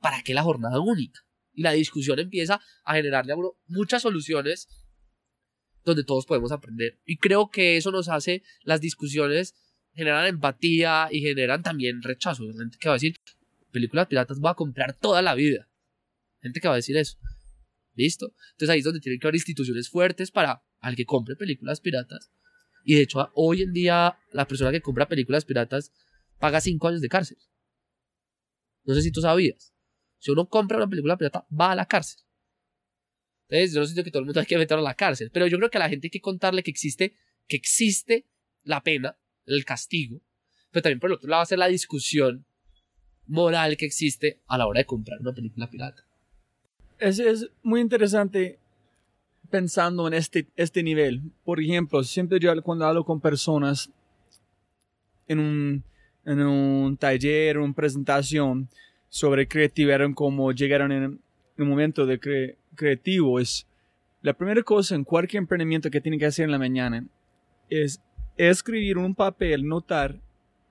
¿para qué la jornada única? Y la discusión empieza a generarle a uno muchas soluciones donde todos podemos aprender. Y creo que eso nos hace las discusiones generan empatía y generan también rechazo. Gente que va a decir, películas piratas voy a comprar toda la vida. Gente que va a decir eso. ¿Listo? Entonces ahí es donde tienen que haber instituciones fuertes para al que compre películas piratas. Y de hecho, hoy en día, la persona que compra películas piratas paga 5 años de cárcel. No sé si tú sabías. Si uno compra una película pirata, va a la cárcel. Entonces, yo no siento que todo el mundo hay que meterlo a la cárcel. Pero yo creo que a la gente hay que contarle que existe, que existe la pena, el castigo. Pero también por el otro lado hacer la discusión moral que existe a la hora de comprar una película pirata. Es, es muy interesante pensando en este, este nivel. Por ejemplo, siempre yo cuando hablo con personas en un, en un taller, una presentación sobre creatividad, cómo llegaron en un momento de creativo, es la primera cosa en cualquier emprendimiento que tiene que hacer en la mañana es escribir un papel, notar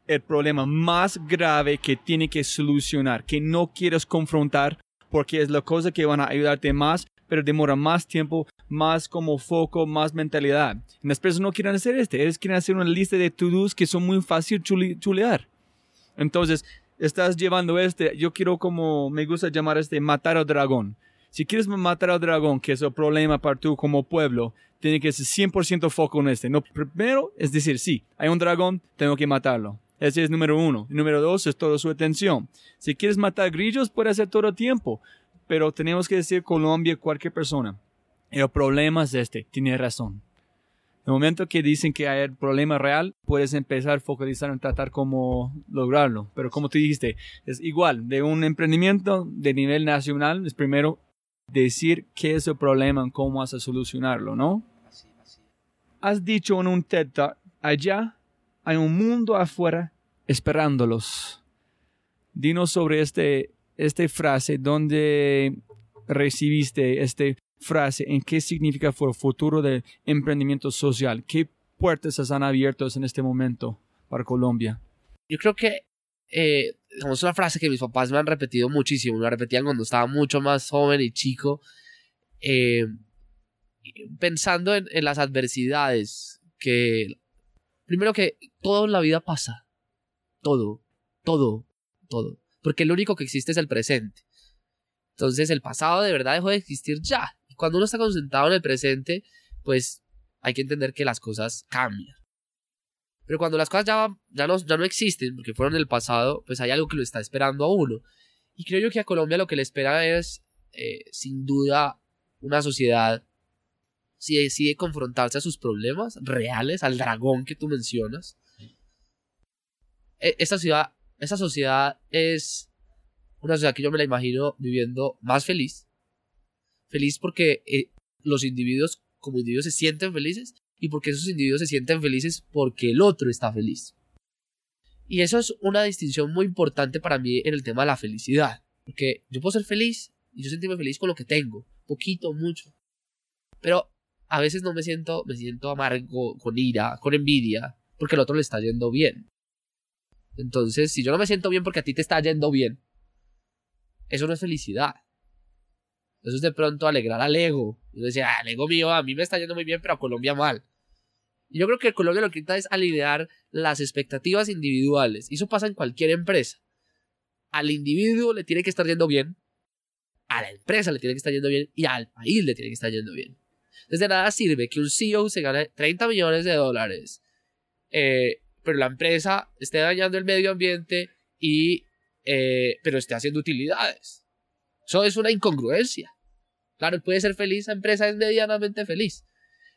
el problema más grave que tiene que solucionar, que no quieres confrontar porque es la cosa que van a ayudarte más, pero demora más tiempo, más como foco, más mentalidad. Las personas no quieren hacer este, ellos quieren hacer una lista de to-dos que son muy fácil chulear. Entonces, estás llevando este, yo quiero como, me gusta llamar este, matar al dragón. Si quieres matar al dragón, que es el problema para tú como pueblo, tiene que ser 100% foco en este. No, primero es decir, sí, hay un dragón, tengo que matarlo. Ese es número uno. Número dos es toda su atención. Si quieres matar grillos, puede hacer todo el tiempo. Pero tenemos que decir Colombia, cualquier persona. El problema es este, tiene razón. En el momento que dicen que hay el problema real, puedes empezar a focalizar en tratar cómo lograrlo. Pero como tú dijiste, es igual, de un emprendimiento de nivel nacional, es primero decir qué es el problema, cómo vas a solucionarlo, ¿no? Has dicho en un TED allá hay un mundo afuera esperándolos. Dinos sobre este, esta frase, dónde recibiste esta frase, en qué significa el futuro del emprendimiento social, qué puertas se han abierto en este momento para Colombia. Yo creo que eh, es una frase que mis papás me han repetido muchísimo, me la repetían cuando estaba mucho más joven y chico, eh, pensando en, en las adversidades que Primero que todo en la vida pasa. Todo, todo, todo. Porque lo único que existe es el presente. Entonces el pasado de verdad dejó de existir ya. Y cuando uno está concentrado en el presente, pues hay que entender que las cosas cambian. Pero cuando las cosas ya, ya, no, ya no existen, porque fueron el pasado, pues hay algo que lo está esperando a uno. Y creo yo que a Colombia lo que le espera es, eh, sin duda, una sociedad si decide confrontarse a sus problemas reales, al dragón que tú mencionas. E, esta ciudad, esta sociedad es una sociedad que yo me la imagino viviendo más feliz. Feliz porque eh, los individuos como individuos se sienten felices y porque esos individuos se sienten felices porque el otro está feliz. Y eso es una distinción muy importante para mí en el tema de la felicidad. Porque yo puedo ser feliz y yo sentirme feliz con lo que tengo, poquito, mucho. Pero a veces no me siento, me siento amargo, con ira, con envidia, porque el otro le está yendo bien. Entonces, si yo no me siento bien porque a ti te está yendo bien, eso no es felicidad. Eso es de pronto alegrar al ego. Y decía, ah, ego mío, a mí me está yendo muy bien, pero a Colombia mal. Y yo creo que Colombia lo que intenta es alinear las expectativas individuales. Y eso pasa en cualquier empresa. Al individuo le tiene que estar yendo bien, a la empresa le tiene que estar yendo bien y al país le tiene que estar yendo bien. Desde nada sirve que un CEO se gane 30 millones de dólares eh, pero la empresa esté dañando el medio ambiente y, eh, pero esté haciendo utilidades. Eso es una incongruencia. Claro, puede ser feliz, la empresa es medianamente feliz.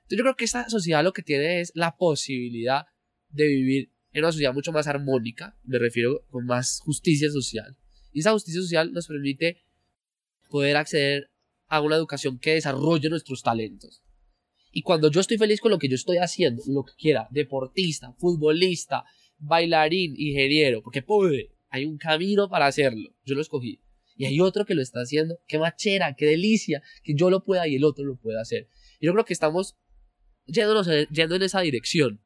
Entonces yo creo que esta sociedad lo que tiene es la posibilidad de vivir en una sociedad mucho más armónica, me refiero con más justicia social. Y esa justicia social nos permite poder acceder a una educación que desarrolle nuestros talentos. Y cuando yo estoy feliz con lo que yo estoy haciendo, lo que quiera, deportista, futbolista, bailarín, ingeniero, porque puede, hay un camino para hacerlo, yo lo escogí. Y hay otro que lo está haciendo, qué machera, qué delicia, que yo lo pueda y el otro lo pueda hacer. Y yo creo que estamos yendo en esa dirección.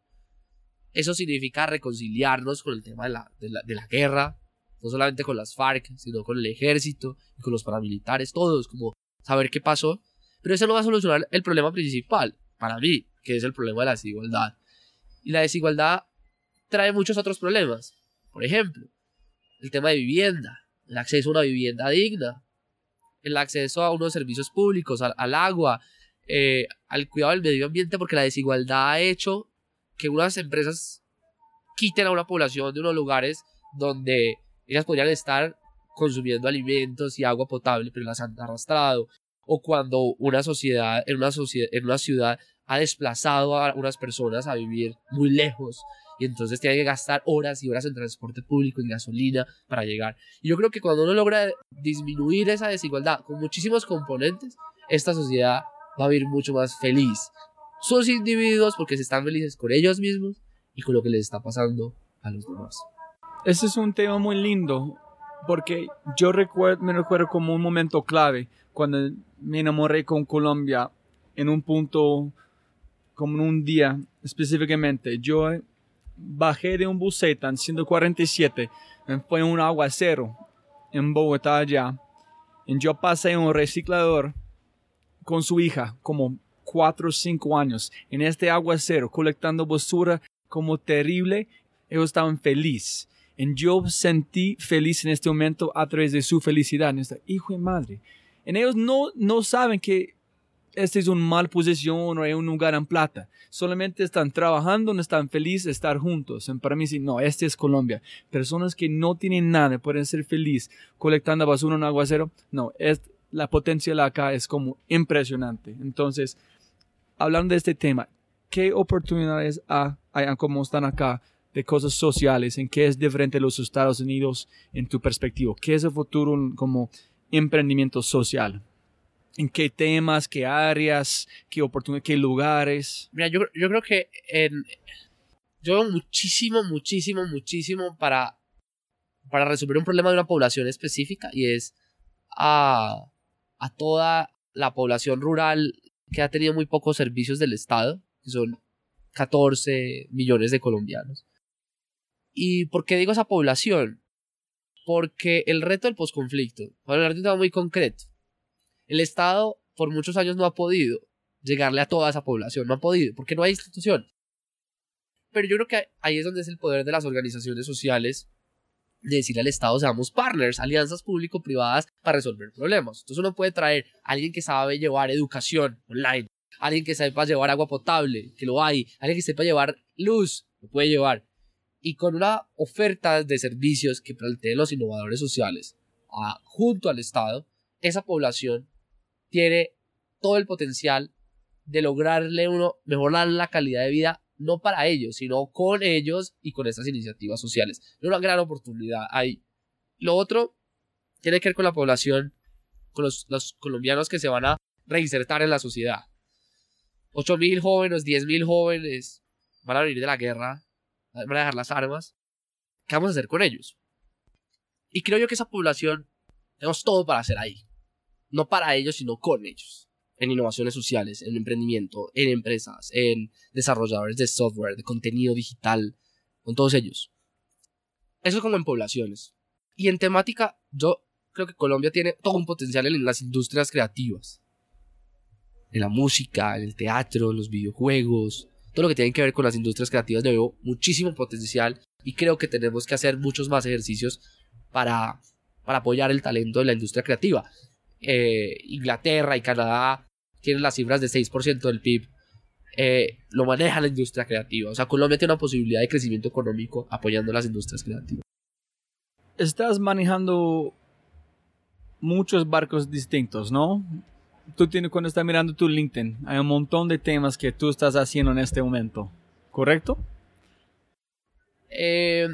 Eso significa reconciliarnos con el tema de la guerra, no solamente con las FARC, sino con el ejército y con los paramilitares, todos, como saber qué pasó. Pero eso no va a solucionar el problema principal, para mí, que es el problema de la desigualdad. Y la desigualdad trae muchos otros problemas. Por ejemplo, el tema de vivienda, el acceso a una vivienda digna, el acceso a unos servicios públicos, al, agua, eh, al cuidado del medio ambiente, porque la desigualdad ha hecho que unas empresas quiten a una población de unos lugares donde ellas podrían estar consumiendo alimentos y agua potable, pero las han arrastrado. O cuando una sociedad, en una, sociedad, en una ciudad ha desplazado a unas personas a vivir muy lejos y entonces tiene que gastar horas y horas en transporte público, en gasolina para llegar. Y yo creo que cuando uno logra disminuir esa desigualdad con muchísimos componentes, esta sociedad va a vivir mucho más feliz. Sus individuos porque se están felices con ellos mismos y con lo que les está pasando a los demás. Ese es un tema muy lindo porque yo recuerdo, me recuerdo como un momento clave cuando me enamoré con Colombia en un punto como en un día específicamente. Yo bajé de un buseta en 147, fue un aguacero en Bogotá allá. Y yo pasé un reciclador con su hija, como cuatro o cinco años, en este aguacero, colectando basura como terrible. Ellos estaban felices. Y yo sentí feliz en este momento a través de su felicidad. En esta, hijo de madre. En ellos no, no saben que este es una mal posición o hay un lugar en plata. Solamente están trabajando, no están felices estar juntos. Para mí, sí, no, este es Colombia. Personas que no tienen nada pueden ser felices colectando basura en un aguacero. No, es, la potencia acá es como impresionante. Entonces, hablando de este tema, ¿qué oportunidades hay, como están acá de cosas sociales? ¿En qué es diferente los Estados Unidos en tu perspectiva? ¿Qué es el futuro como emprendimiento social? en qué temas, qué áreas, qué oportunidades, qué lugares. Mira, yo, yo creo que en, yo veo muchísimo, muchísimo, muchísimo para, para resolver un problema de una población específica y es a, a toda la población rural que ha tenido muy pocos servicios del Estado, que son 14 millones de colombianos. ¿Y por qué digo esa población? Porque el reto del posconflicto, bueno, el reto muy concreto, el Estado por muchos años no ha podido llegarle a toda esa población, no ha podido, porque no hay institución. Pero yo creo que ahí es donde es el poder de las organizaciones sociales de decirle al Estado seamos partners, alianzas público-privadas para resolver problemas. Entonces uno puede traer a alguien que sabe llevar educación online, alguien que sepa llevar agua potable, que lo hay, alguien que sepa llevar luz, lo puede llevar. Y con una oferta de servicios que planteen los innovadores sociales junto al Estado, esa población tiene todo el potencial de lograrle uno mejorar la calidad de vida no para ellos, sino con ellos y con estas iniciativas sociales. Es una gran oportunidad ahí. Lo otro tiene que ver con la población, con los, colombianos que se van a reinsertar en la sociedad. 8.000 jóvenes, 10.000 jóvenes van a venir de la guerra, van a dejar las armas. ¿Qué vamos a hacer con ellos? Y creo yo que esa población tenemos todo para hacer ahí no para ellos, sino con ellos, en innovaciones sociales, en emprendimiento, en empresas, en desarrolladores de software, de contenido digital, con todos ellos. Eso como en poblaciones. Y en temática, yo creo que Colombia tiene todo un potencial en las industrias creativas. En la música, en el teatro, en los videojuegos, todo lo que tiene que ver con las industrias creativas, yo veo muchísimo potencial y creo que tenemos que hacer muchos más ejercicios para, para apoyar el talento de la industria creativa. Eh, Inglaterra y Canadá tienen las cifras de 6% del PIB eh, lo maneja la industria creativa. O sea, Colombia tiene una posibilidad de crecimiento económico apoyando las industrias creativas. Estás manejando muchos barcos distintos, ¿no? Tú tienes, cuando estás mirando tu LinkedIn, hay un montón de temas que tú estás haciendo en este momento, ¿correcto? Eh,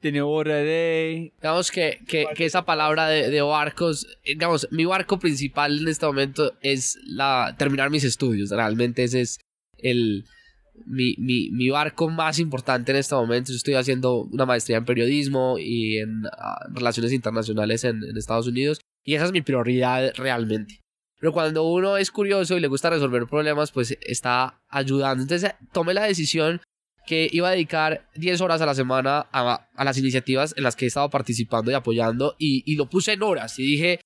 tiene hora de... Digamos que, que, que esa palabra de, de, barcos, digamos, mi barco principal en este momento es la, terminar mis estudios. Realmente ese es el, mi, mi, mi barco más importante en este momento. Yo estoy haciendo una maestría en periodismo y en uh, relaciones internacionales en, en Estados Unidos. Y esa es mi prioridad realmente. Pero cuando uno es curioso y le gusta resolver problemas, pues está ayudando. Entonces tomé la decisión que iba a dedicar 10 horas a la semana a, a, las iniciativas en las que he estado participando y apoyando y, y, lo puse en horas y dije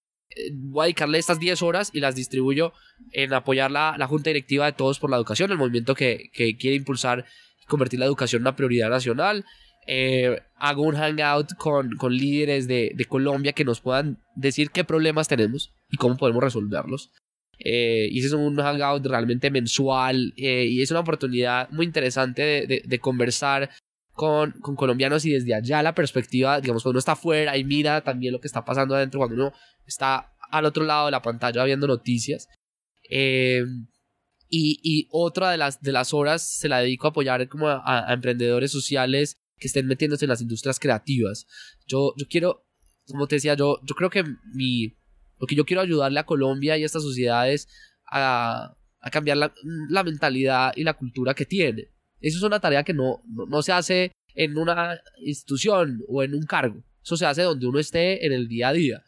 voy a dedicarle estas 10 horas y las distribuyo en apoyar la, la Junta Directiva de Todos por la Educación, el movimiento que, que quiere impulsar convertir la educación en una prioridad nacional. Eh, hago un hangout con, con líderes de, de Colombia que nos puedan decir qué problemas tenemos y cómo podemos resolverlos. Eh, y ese es un hangout realmente mensual eh, y es una oportunidad muy interesante de, de, de conversar con, con, colombianos y desde allá la perspectiva, digamos, cuando uno está afuera y mira también lo que está pasando adentro, cuando uno está al otro lado de la pantalla viendo noticias. Eh, y, y, otra de las, de las horas se la dedico a apoyar como a, a, emprendedores sociales que estén metiéndose en las industrias creativas. Yo, yo quiero, como te decía, yo, yo creo que mi, lo que yo quiero ayudarle a Colombia y a estas sociedades a, a cambiar la, la, mentalidad y la cultura que tiene. Eso es una tarea que no, no, se hace en una institución o en un cargo. Eso se hace donde uno esté en el día a día.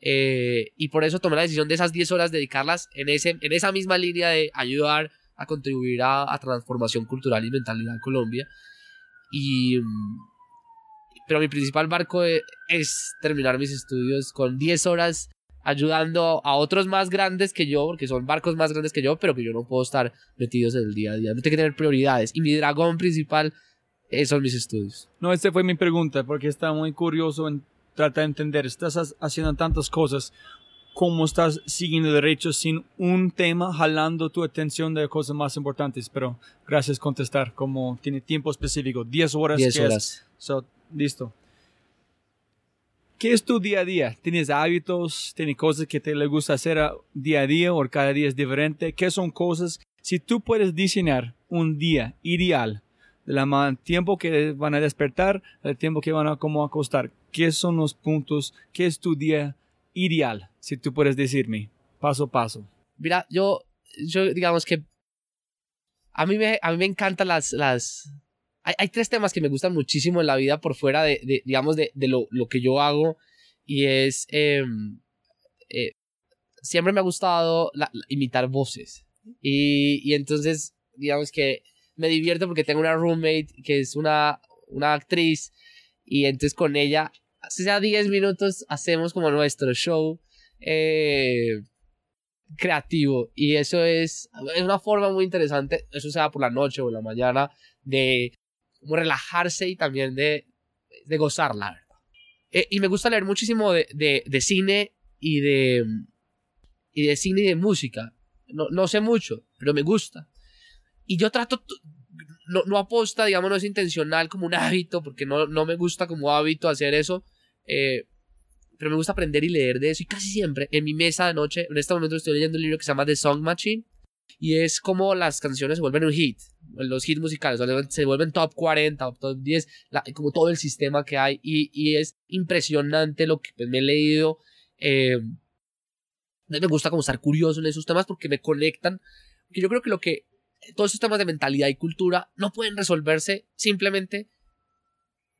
Eh, y por eso tomé la decisión de esas 10 horas dedicarlas en, ese, en esa misma línea de ayudar a contribuir a, a transformación cultural y mentalidad en Colombia. Y, pero mi principal barco es terminar mis estudios con 10 horas ayudando a otros más grandes que yo, porque son barcos más grandes que yo, pero que yo no puedo estar metidos en el día a día. No tengo que tener prioridades. Y mi dragón principal eh, son mis estudios. No, esta fue mi pregunta, porque está muy curioso en tratar de entender. Estás haciendo tantas cosas. ¿Cómo estás siguiendo derecho sin un tema jalando tu atención de cosas más importantes? Pero gracias contestar. Como tiene tiempo específico, 10 horas. 10 horas. Es, so, listo. ¿Qué es tu día a día? ¿Tienes hábitos? ¿Tienes cosas que te le gusta hacer día a día o cada día es diferente? ¿Qué son cosas? Si tú puedes diseñar un día ideal, del tiempo que van a despertar, el tiempo que van a como acostar, ¿qué son los puntos? ¿Qué es tu día ideal? Si tú puedes decirme, paso a paso. Mira, yo, yo digamos que a mí me, a mí me encantan las, las, hay, hay, tres temas que me gustan muchísimo en la vida por fuera de, de digamos, de, de lo, lo, que yo hago. Y es, eh, eh, siempre me ha gustado imitar voces. Y, y entonces, digamos que me divierto porque tengo una roommate que es una, una actriz. Y entonces con ella, ya 10 minutos, hacemos como nuestro show. Eh, creativo y eso es, es una forma muy interesante, eso sea por la noche o la mañana, de como relajarse y también de, de gozar, la verdad. Eh, y me gusta leer muchísimo de, de, de, cine y de, y de cine y de música. No, no sé mucho, pero me gusta. Y yo trato, no, no aposta, digamos, no es intencional como un hábito, porque no, no me gusta como hábito hacer eso. Eh, pero me gusta aprender y leer de eso. Y casi siempre en mi mesa de noche, en este momento estoy leyendo un libro que se llama The Song Machine. Y es como las canciones se vuelven un hit los hits musicales, se vuelven top 40, top 10, la, como todo el sistema que hay y, y es impresionante lo que pues, me he leído. Eh, me gusta como estar curioso en esos temas porque me conectan, porque yo creo que lo que todos esos temas de mentalidad y cultura no pueden resolverse simplemente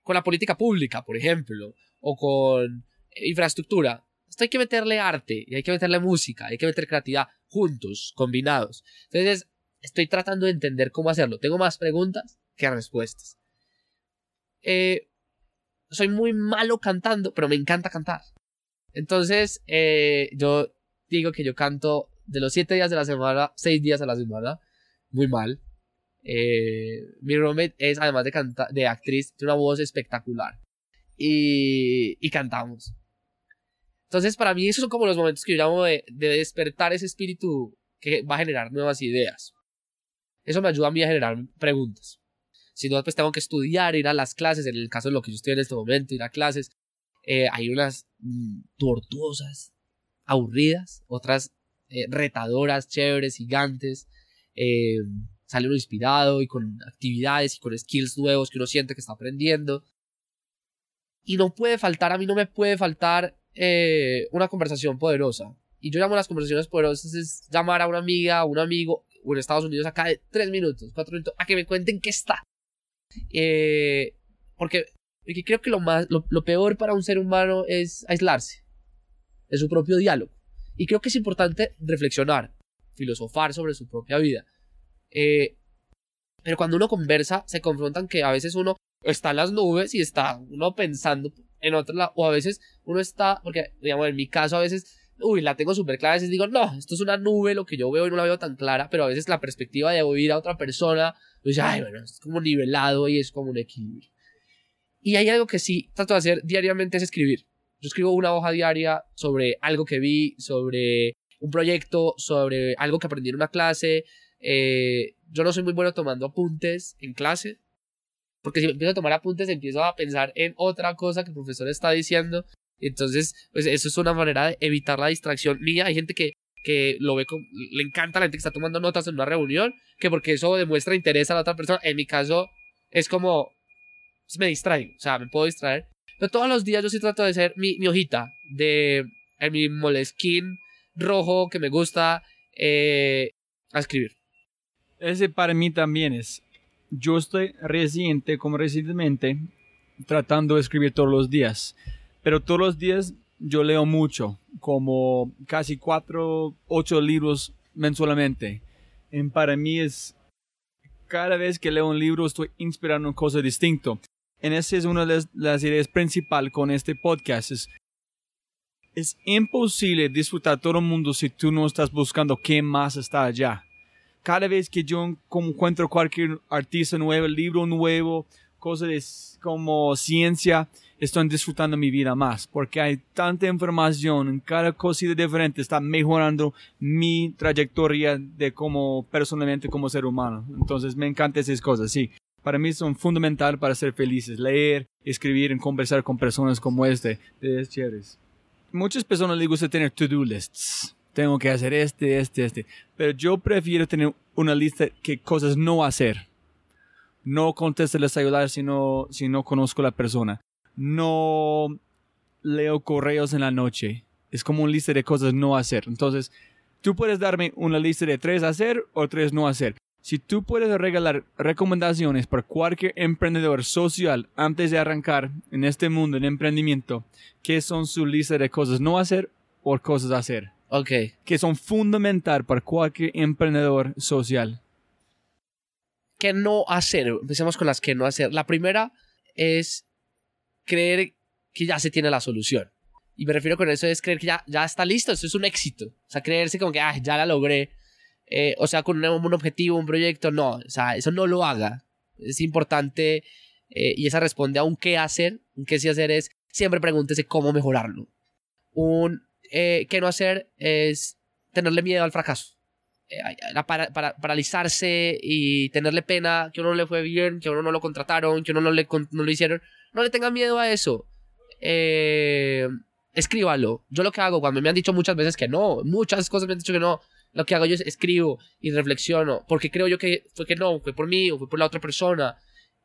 con la política pública, por ejemplo, o con infraestructura. Esto hay que meterle arte, y hay que meterle música, hay que meter creatividad juntos, combinados. Entonces, Estoy tratando de entender cómo hacerlo. Tengo más preguntas que respuestas. Eh, soy muy malo cantando, pero me encanta cantar. Entonces, eh, yo digo que yo canto de los siete días de la semana, seis días a la semana. Muy mal. Eh, mi roommate es, además de, de actriz, tiene una voz espectacular. Y, y cantamos. Entonces, para mí, esos son como los momentos que yo llamo de, de despertar ese espíritu que va a generar nuevas ideas. Eso me ayuda a mí a generar preguntas. Si no, pues tengo que estudiar, ir a las clases, en el caso de lo que yo estoy en este momento, ir a clases. Eh, hay unas mm, tortuosas, aburridas, otras eh, retadoras, chéveres, gigantes. Eh, sale uno inspirado y con actividades y con skills nuevos que uno siente que está aprendiendo. Y no puede faltar, a mí no me puede faltar eh, una conversación poderosa. Y yo llamo las conversaciones poderosas es llamar a una amiga, a un amigo, o en Estados Unidos acá de tres minutos, cuatro minutos, a que me cuenten qué está. Eh, porque, porque, creo que lo, más, lo, lo peor para un ser humano es aislarse de su propio diálogo. Y creo que es importante reflexionar, filosofar sobre su propia vida. Eh, pero cuando uno conversa, se confrontan que a veces uno está en las nubes y está uno pensando en otro lado, o a veces uno está, porque digamos en mi caso a veces, uy, la tengo súper clara, a veces digo, no, esto es una nube, lo que yo veo y no la veo tan clara, pero a veces la perspectiva de oír a otra persona, pues, ay, bueno, es como nivelado y es como un equilibrio. Y hay algo que sí trato de hacer diariamente es escribir. Yo escribo una hoja diaria sobre algo que vi, sobre un proyecto, sobre algo que aprendí en una clase, eh, yo no soy muy bueno tomando apuntes en clase, porque si empiezo a tomar apuntes empiezo a pensar en otra cosa que el profesor está diciendo. Entonces, pues eso es una manera de evitar la distracción mía. Hay gente que, que lo ve como, le encanta la gente que está tomando notas en una reunión, que porque eso demuestra interés a la otra persona. En mi caso, es como, pues me distraigo, o sea, me puedo distraer. Pero todos los días yo sí trato de hacer mi, mi hojita de en mi moleskin rojo que me gusta eh, a escribir. Ese para mí también es. Yo estoy reciente, como recientemente, tratando de escribir todos los días. Pero todos los días yo leo mucho, como casi cuatro, ocho libros mensualmente. Y para mí es, cada vez que leo un libro estoy inspirando cosas distintas. En esa es una de las, las ideas principales con este podcast. Es, es imposible disfrutar todo el mundo si tú no estás buscando qué más está allá cada vez que yo encuentro cualquier artista nuevo, libro nuevo, cosas como ciencia, estoy disfrutando mi vida más, porque hay tanta información, en cada cosita diferente está mejorando mi trayectoria de como personalmente como ser humano. Entonces me encantan esas cosas, sí. Para mí son fundamental para ser felices, leer, escribir y conversar con personas como este, de chéveres. Muchas personas les gusta tener to-do lists tengo que hacer este, este, este. Pero yo prefiero tener una lista que cosas no hacer. No contestarles a celular si no, si no conozco a la persona. No leo correos en la noche. Es como una lista de cosas no hacer. Entonces, tú puedes darme una lista de tres hacer o tres no hacer. Si tú puedes regalar recomendaciones para cualquier emprendedor social antes de arrancar en este mundo en emprendimiento, ¿qué son su lista de cosas no hacer o cosas hacer? Ok. Que son fundamental para cualquier emprendedor social. ¿Qué no hacer? Empecemos con las que no hacer. La primera es creer que ya se tiene la solución. Y me refiero con eso es creer que ya, ya está listo, eso es un éxito. O sea, creerse como que ah, ya la logré. Eh, o sea, con un, un, objetivo, un proyecto, no. O sea, eso no lo haga. Es importante eh, y esa responde a un qué hacer. Un qué sí hacer es siempre pregúntese cómo mejorarlo. Un eh, no hacer es tenerle miedo al fracaso. Eh, para, para, paralizarse y tenerle pena que uno no le fue bien, que uno no lo contrataron, que uno no le, no lo hicieron. No le tenga miedo a eso. Eh, escríbalo. Yo lo que hago cuando me han dicho muchas veces que no, muchas cosas me han dicho que no, lo que hago yo es escribo y reflexiono, porque creo yo que fue que no, fue por mí o fue por la otra persona.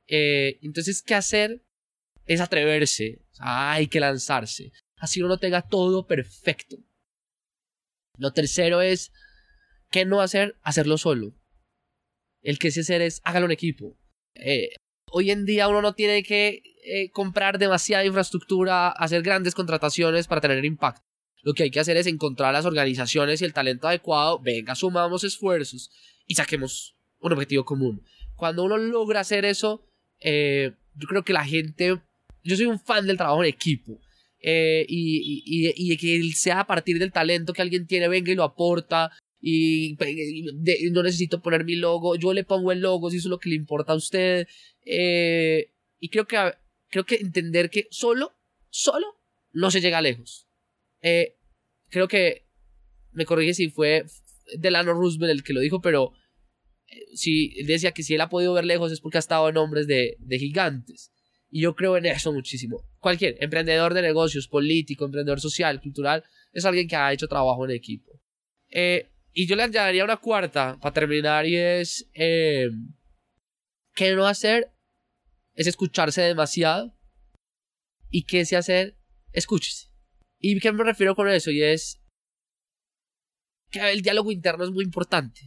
Eh, entonces, ¿qué hacer? Es atreverse. hay que lanzarse así uno tenga todo perfecto. Lo tercero es, ¿qué no hacer? Hacerlo solo. El que sí hacer es, hágalo en equipo. Eh, hoy en día uno no tiene que eh, comprar demasiada infraestructura, hacer grandes contrataciones para tener impacto. Lo que hay que hacer es encontrar las organizaciones y el talento adecuado, venga, sumamos esfuerzos y saquemos un objetivo común. Cuando uno logra hacer eso, eh, yo creo que la gente, yo soy un fan del trabajo en equipo. Eh, y, y, y, que sea a partir del talento que alguien tiene, venga y lo aporta. Y, no necesito poner mi logo, yo le pongo el logo si eso es lo que le importa a usted. Eh, y creo que, creo que entender que solo, solo no se llega lejos. Eh, creo que, me corrige si fue Delano Roosevelt el que lo dijo, pero si decía que si él ha podido ver lejos es porque ha estado en hombres de, de gigantes. Y yo creo en eso muchísimo. Cualquier emprendedor de negocios, político, emprendedor social, cultural, es alguien que ha hecho trabajo en equipo. Eh, y yo le añadiría una cuarta para terminar y es eh, qué no hacer es escucharse demasiado y qué se hacer escúchese. ¿Y qué me refiero con eso? Y es que el diálogo interno es muy importante.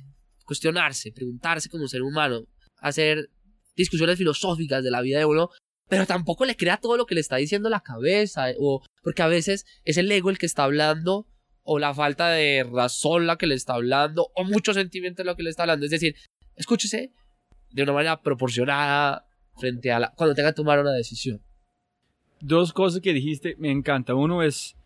Cuestionarse, preguntarse como ser humano, hacer discusiones filosóficas de la vida de uno, pero tampoco le crea todo lo que le está diciendo la cabeza, o porque a veces es el ego el que está hablando, o la falta de razón la que le está hablando, o mucho sentimiento lo que le está hablando. Es decir, escúchese de una manera proporcionada frente a la, cuando tenga que tomar una decisión. Dos cosas que dijiste me encanta. Uno es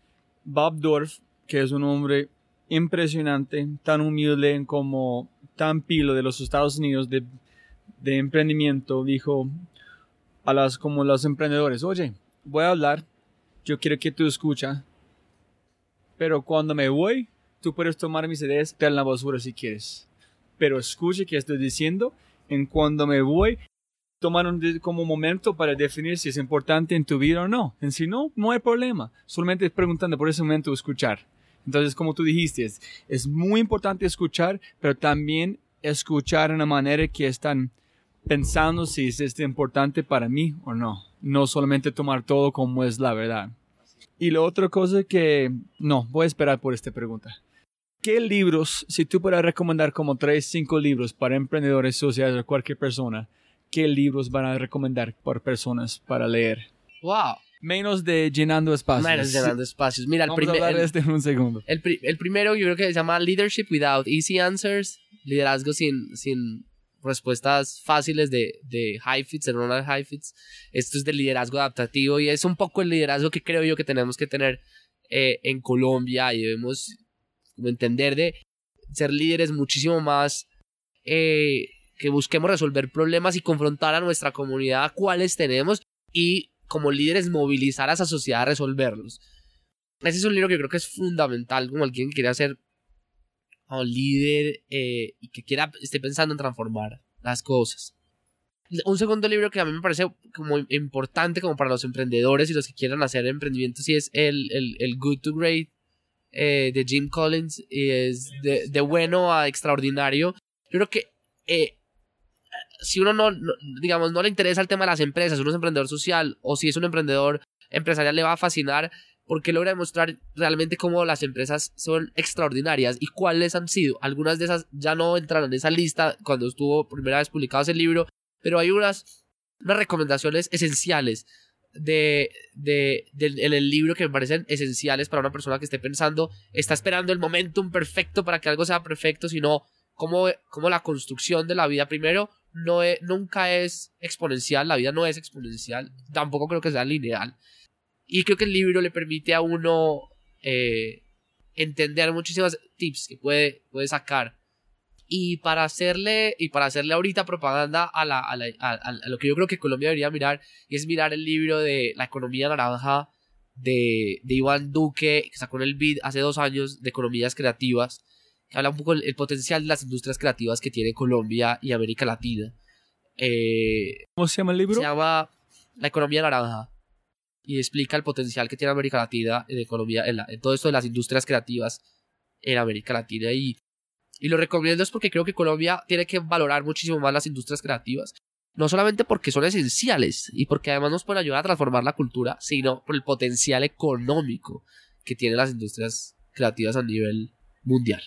Bob Dorf, que es un hombre impresionante, tan humilde como tan pilo de los Estados Unidos de emprendimiento, dijo a las como los emprendedores, oye, voy a hablar, yo quiero que tú escucha, pero cuando me voy, tú puedes tomar mis ideas en la basura si quieres, pero escuche qué estoy diciendo, en cuando me voy, tomar un como momento para definir si es importante en tu vida o no. En si no, no hay problema. Solamente preguntando por ese momento escuchar. Entonces, como tú dijiste, es, es muy importante escuchar, pero también escuchar en una manera que están pensando si es esto importante para mí o no. No solamente tomar todo como es la verdad. Y la otra cosa que... No, voy a esperar por esta pregunta. ¿Qué libros, si tú puedes recomendar como tres, cinco libros para emprendedores sociales o cualquier persona, qué libros van a recomendar por personas para leer? ¡Wow! Menos de llenando espacios. Menos llenando espacios. Mira, el, Vamos a primer, hablar de el, este en un segundo. el pri- el primero yo creo que se llama Leadership Without Easy Answers. Liderazgo sin, sin respuestas fáciles de, de fits, de Ronald fits. Esto es de liderazgo adaptativo y es un poco el liderazgo que creo yo que tenemos que tener eh, en Colombia y debemos entender de ser líderes muchísimo más eh, que busquemos resolver problemas y confrontar a nuestra comunidad cuáles tenemos y como líderes movilizar a esa sociedad a resolverlos. Ese es un libro que creo que es fundamental como alguien que quiera ser un líder eh, y que quiera esté pensando en transformar las cosas. Un segundo libro que a mí me parece como importante como para los emprendedores y los que quieran hacer emprendimientos y es el, el, Good to Great eh, de Jim Collins y es de, de, bueno a extraordinario. Yo creo que eh, si uno no, no, digamos, no le interesa el tema de las empresas, uno es emprendedor social o si es un emprendedor empresarial le va a fascinar porque logra demostrar realmente cómo las empresas son extraordinarias y cuáles han sido. Algunas de esas ya no entran en esa lista cuando estuvo primera vez publicado ese libro, pero hay unas, unas recomendaciones esenciales de, de, de, en el libro que me parecen esenciales para una persona que esté pensando, está esperando el momentum perfecto para que algo sea perfecto, sino cómo, cómo la construcción de la vida primero no es, nunca es exponencial, la vida no es exponencial, tampoco creo que sea lineal. Y creo que el libro le permite a uno eh, entender muchísimas tips que puede, puede sacar. Y para hacerle, y para hacerle ahorita propaganda a, la, a, la, a, a, lo que yo creo que Colombia debería mirar, y es mirar el libro de La economía naranja de, de Iván Duque, que sacó en el BID hace dos años de economías creativas, que habla un poco del potencial de las industrias creativas que tiene Colombia y América Latina. Eh, ¿Cómo se llama el libro? Se llama La economía naranja y explica el potencial que tiene América Latina en economía, en, todo esto de las industrias creativas en América Latina y, y lo recomiendo es porque creo que Colombia tiene que valorar muchísimo más las industrias creativas, no solamente porque son esenciales y porque además nos pueden ayudar a transformar la cultura, sino por el potencial económico que tienen las industrias creativas a nivel mundial.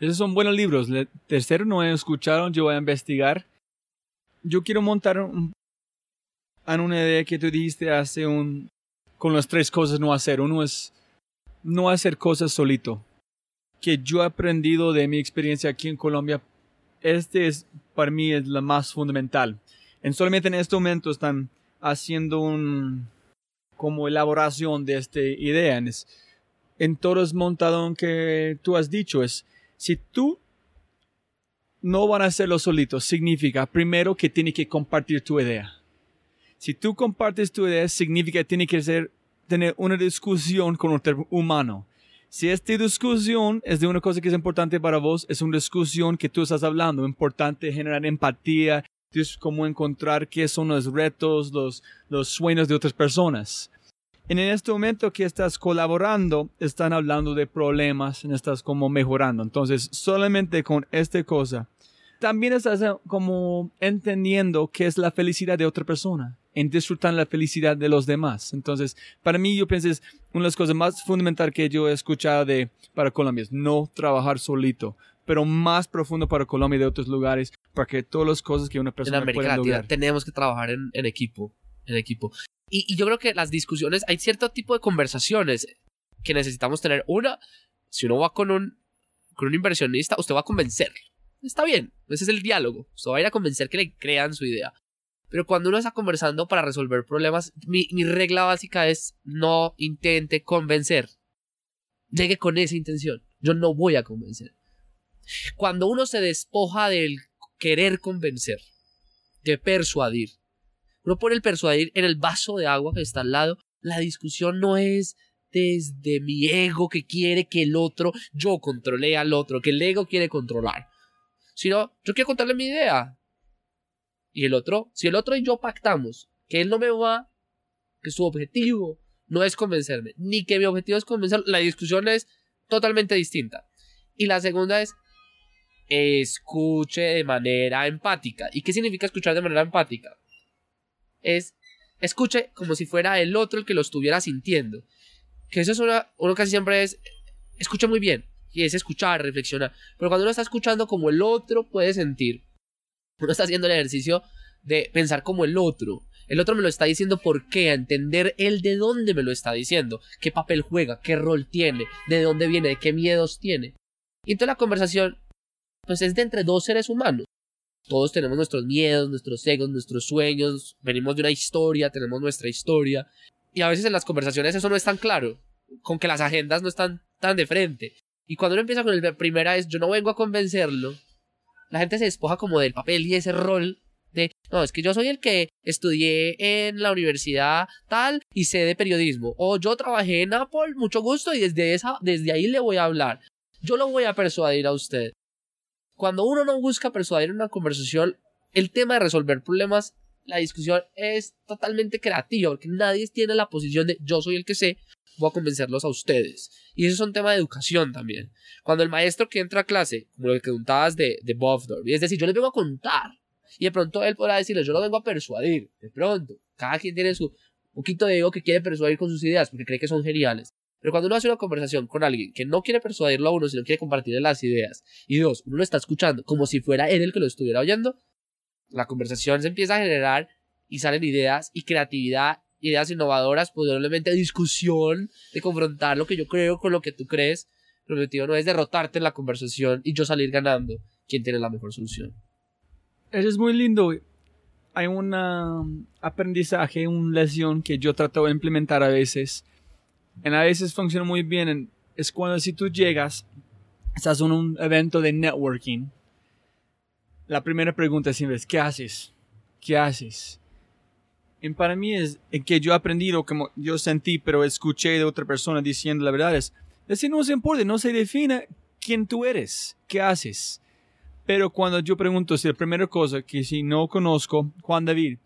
Esos son buenos libros. Tercero no he escuchado, yo voy a investigar. Yo quiero montar un, en una idea que tú dijiste hace un con las tres cosas no hacer. Uno es no hacer cosas solito. Que yo he aprendido de mi experiencia aquí en Colombia. Este es para mí es la más fundamental. En solamente en este momento están haciendo un como elaboración de esta idea. Es, en todo es montado que tú has dicho es si tú no van a hacerlo solito, significa primero que tiene que compartir tu idea. Si tú compartes tu idea, significa que tiene que ser, tener una discusión con otro humano. Si esta discusión es de una cosa que es importante para vos, es una discusión que tú estás hablando, importante generar empatía, es como encontrar qué son los retos, los, los sueños de otras personas. En este momento que estás colaborando, están hablando de problemas, estás como mejorando. Entonces, solamente con esta cosa, también estás eh, como entendiendo qué es la felicidad de otra persona, en disfrutar la felicidad de los demás. Entonces, para mí, yo pienso es una de las cosas más fundamentales que yo he escuchado de, para Colombia, es no trabajar solito, pero más profundo para Colombia y de otros lugares, para que todas las cosas que una persona en América Latina tenemos que trabajar en, en equipo, en equipo. Y, yo creo que las discusiones, hay cierto tipo de conversaciones que necesitamos tener. Una, si uno va con un, con un inversionista, usted va a convencer. Está bien, ese es el diálogo. Usted va a ir a convencer que le crean su idea. Pero cuando uno está conversando para resolver problemas, mi, regla básica es no intente convencer. Llegue con esa intención. Yo no voy a convencer. Cuando uno se despoja del querer convencer, de persuadir, uno pone el persuadir en el vaso de agua que está al lado. La discusión no es desde mi ego que quiere que el otro, yo controle al otro, que el ego quiere controlar. Sino, yo quiero contarle mi idea. Y el otro, si el otro y yo pactamos que él no me va, que su objetivo no es convencerme, ni que mi objetivo es convencerlo, la discusión es totalmente distinta. Y la segunda es, escuche de manera empática. ¿Y qué significa escuchar de manera empática? es escuche como si fuera el otro el que lo estuviera sintiendo. Que eso es una, uno casi siempre es, escucha muy bien, y es escuchar, reflexionar. Pero cuando uno está escuchando como el otro puede sentir, uno está haciendo el ejercicio de pensar como el otro. El otro me lo está diciendo por qué, a entender él de dónde me lo está diciendo, qué papel juega, qué rol tiene, de dónde viene, de qué miedos tiene. Y entonces la conversación, pues es de entre dos seres humanos. Todos tenemos nuestros miedos, nuestros egos, nuestros sueños, venimos de una historia, tenemos nuestra historia. Y a veces en las conversaciones eso no es tan claro, con que las agendas no están tan de frente. Y cuando uno empieza con el primera vez, yo no vengo a convencerlo, la gente se despoja como del papel y ese rol de, no, es que yo soy el que estudié en la universidad tal y sé de periodismo. O yo trabajé en Apple, mucho gusto, y desde, esa, desde ahí le voy a hablar. Yo lo voy a persuadir a usted. Cuando uno no busca persuadir una conversación, el tema de resolver problemas, la discusión es totalmente creativa, porque nadie tiene la posición de yo soy el que sé, voy a convencerlos a ustedes. Y eso es un tema de educación también. Cuando el maestro que entra a clase, como lo que contabas de, de y es decir, yo les vengo a contar, y de pronto él podrá decirles, yo lo vengo a persuadir, de pronto. Cada quien tiene su poquito de ego que quiere persuadir con sus ideas, porque cree que son geniales. Pero cuando uno hace una conversación con alguien que no quiere persuadirlo a uno, sino quiere compartirle las ideas, y dos, uno lo está escuchando como si fuera él el que lo estuviera oyendo, la conversación se empieza a generar y salen ideas y creatividad, ideas innovadoras, posiblemente discusión, de confrontar lo que yo creo con lo que tú crees. El objetivo no es derrotarte en la conversación y yo salir ganando quien tiene la mejor solución. Eso es muy lindo. Hay un um, aprendizaje, una lección que yo trato de implementar a veces en a veces funciona muy bien. es cuando si tú llegas, estás en un evento de networking. La primera pregunta siempre es, ¿qué haces? ¿Qué haces? Y para mí es que yo he aprendido, como yo sentí, pero escuché de otra persona diciendo la verdad, es decir, no se importa, no se define quién tú eres, qué haces. Pero cuando yo pregunto, si la primera cosa que si no conozco, Juan David,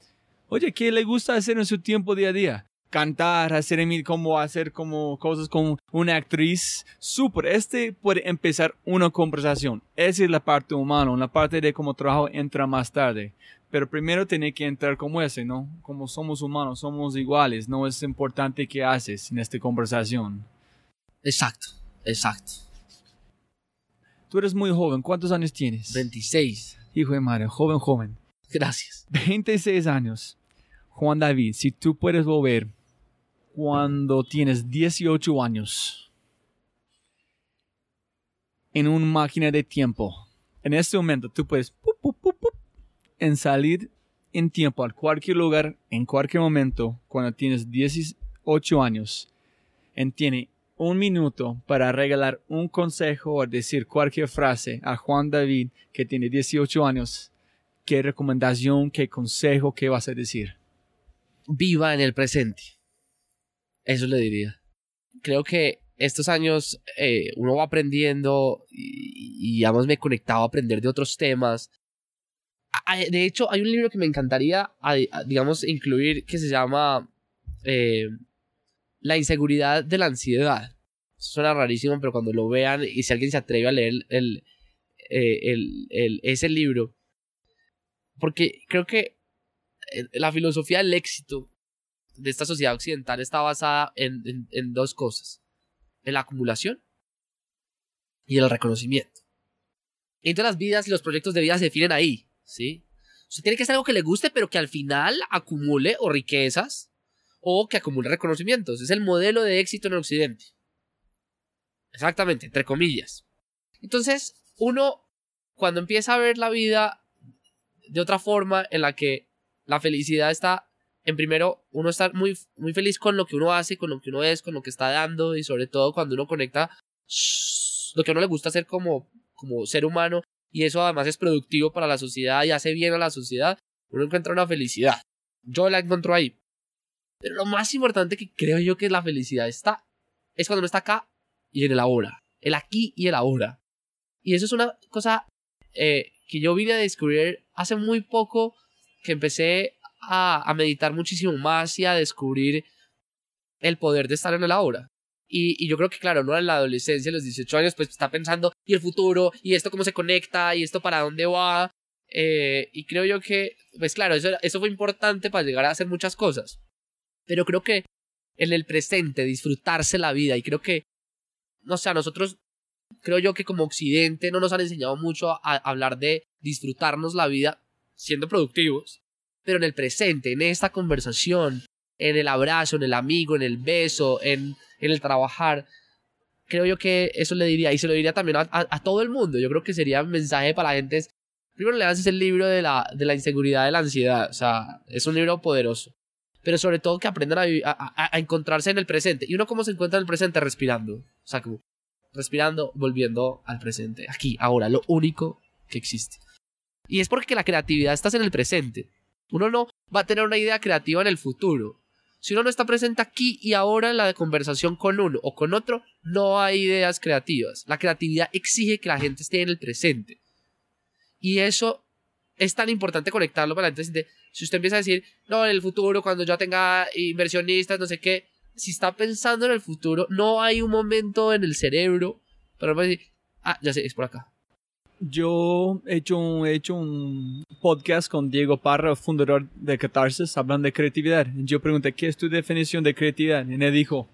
oye, ¿qué le gusta hacer en su tiempo día a día? Cantar, hacer como hacer como cosas como una actriz. Súper. Este puede empezar una conversación. Esa es la parte humana. La parte de cómo trabajo entra más tarde. Pero primero tiene que entrar como ese, ¿no? Como somos humanos, somos iguales. No es importante qué haces en esta conversación. Exacto, exacto. Tú eres muy joven. ¿Cuántos años tienes? 26. Hijo de madre, joven, joven. Gracias. 26 años. Juan David, si tú puedes volver cuando tienes 18 años en una máquina de tiempo. En este momento tú puedes en salir en tiempo a cualquier lugar, en cualquier momento, cuando tienes 18 años. En tiene un minuto para regalar un consejo o decir cualquier frase a Juan David que tiene 18 años. ¿Qué recomendación, qué consejo, qué vas a decir? Viva en el presente. Eso le diría. Creo que estos años eh, uno va aprendiendo y, y, digamos, me he conectado a aprender de otros temas. De hecho, hay un libro que me encantaría, digamos, incluir que se llama eh, La inseguridad de la ansiedad. Suena rarísimo, pero cuando lo vean y si alguien se atreve a leer el, eh, el, el, ese libro, porque creo que la filosofía del éxito de esta sociedad occidental está basada en, en, dos cosas en la acumulación y el reconocimiento. Entonces las vidas y los proyectos de vida se definen ahí, ¿sí? Tiene que ser algo que le guste, pero que al final acumule o riquezas o que acumule reconocimientos. Es el modelo de éxito en el Occidente. Exactamente, entre comillas. Entonces, uno, cuando empieza a ver la vida de otra forma en la que la felicidad está en primero, uno estar muy, muy feliz con lo que uno hace, con lo que uno es, con lo que está dando y sobre todo cuando uno conecta lo que a uno le gusta hacer como, como ser humano y eso además es productivo para la sociedad y hace bien a la sociedad, uno encuentra una felicidad. Yo la encuentro ahí. Pero lo más importante que creo yo que la felicidad está es cuando uno está acá y en el ahora. El aquí y el ahora. Y eso es una cosa eh, que yo vine a descubrir hace muy poco que empecé a, meditar muchísimo más y a descubrir el poder de estar en el ahora. Y, yo creo que, claro, no en la adolescencia, a los 18 años, pues está pensando, ¿y el futuro? ¿Y esto cómo se conecta? ¿Y esto para dónde va? Eh, y creo yo que, pues claro, eso, eso fue importante para llegar a hacer muchas cosas. Pero creo que en el presente, disfrutarse la vida, y creo que, no sé, a nosotros, creo yo que como occidente no nos han enseñado mucho a hablar de disfrutarnos la vida siendo productivos pero en el presente, en esta conversación, en el abrazo, en el amigo, en el beso, en, en el trabajar. Creo yo que eso le diría, y se lo diría también a, todo el mundo. Yo creo que sería un mensaje para la gente. Es, primero le haces el libro de la, de la inseguridad de la ansiedad. O sea, es un libro poderoso. Pero sobre todo que aprendan a, encontrarse en el presente. ¿Y uno cómo se encuentra en el presente? Respirando. O sea, respirando, volviendo al presente. Aquí, ahora, lo único que existe. Y es porque la creatividad está en el presente. Uno no va a tener una idea creativa en el futuro. Si uno no está presente aquí y ahora en la conversación con uno o con otro, no hay ideas creativas. La creatividad exige que la gente esté en el presente. Y eso es tan importante conectarlo para la gente. Si usted empieza a decir, no, en el futuro, cuando yo tenga inversionistas, no sé qué, si está pensando en el futuro, no hay un momento en el cerebro para decir, ah, ya sé, es por acá yo he hecho, un, podcast con Diego Parra, fundador de Catarsis, hablando de creatividad. Yo pregunté, ¿qué es tu definición de creatividad? Y él dijo,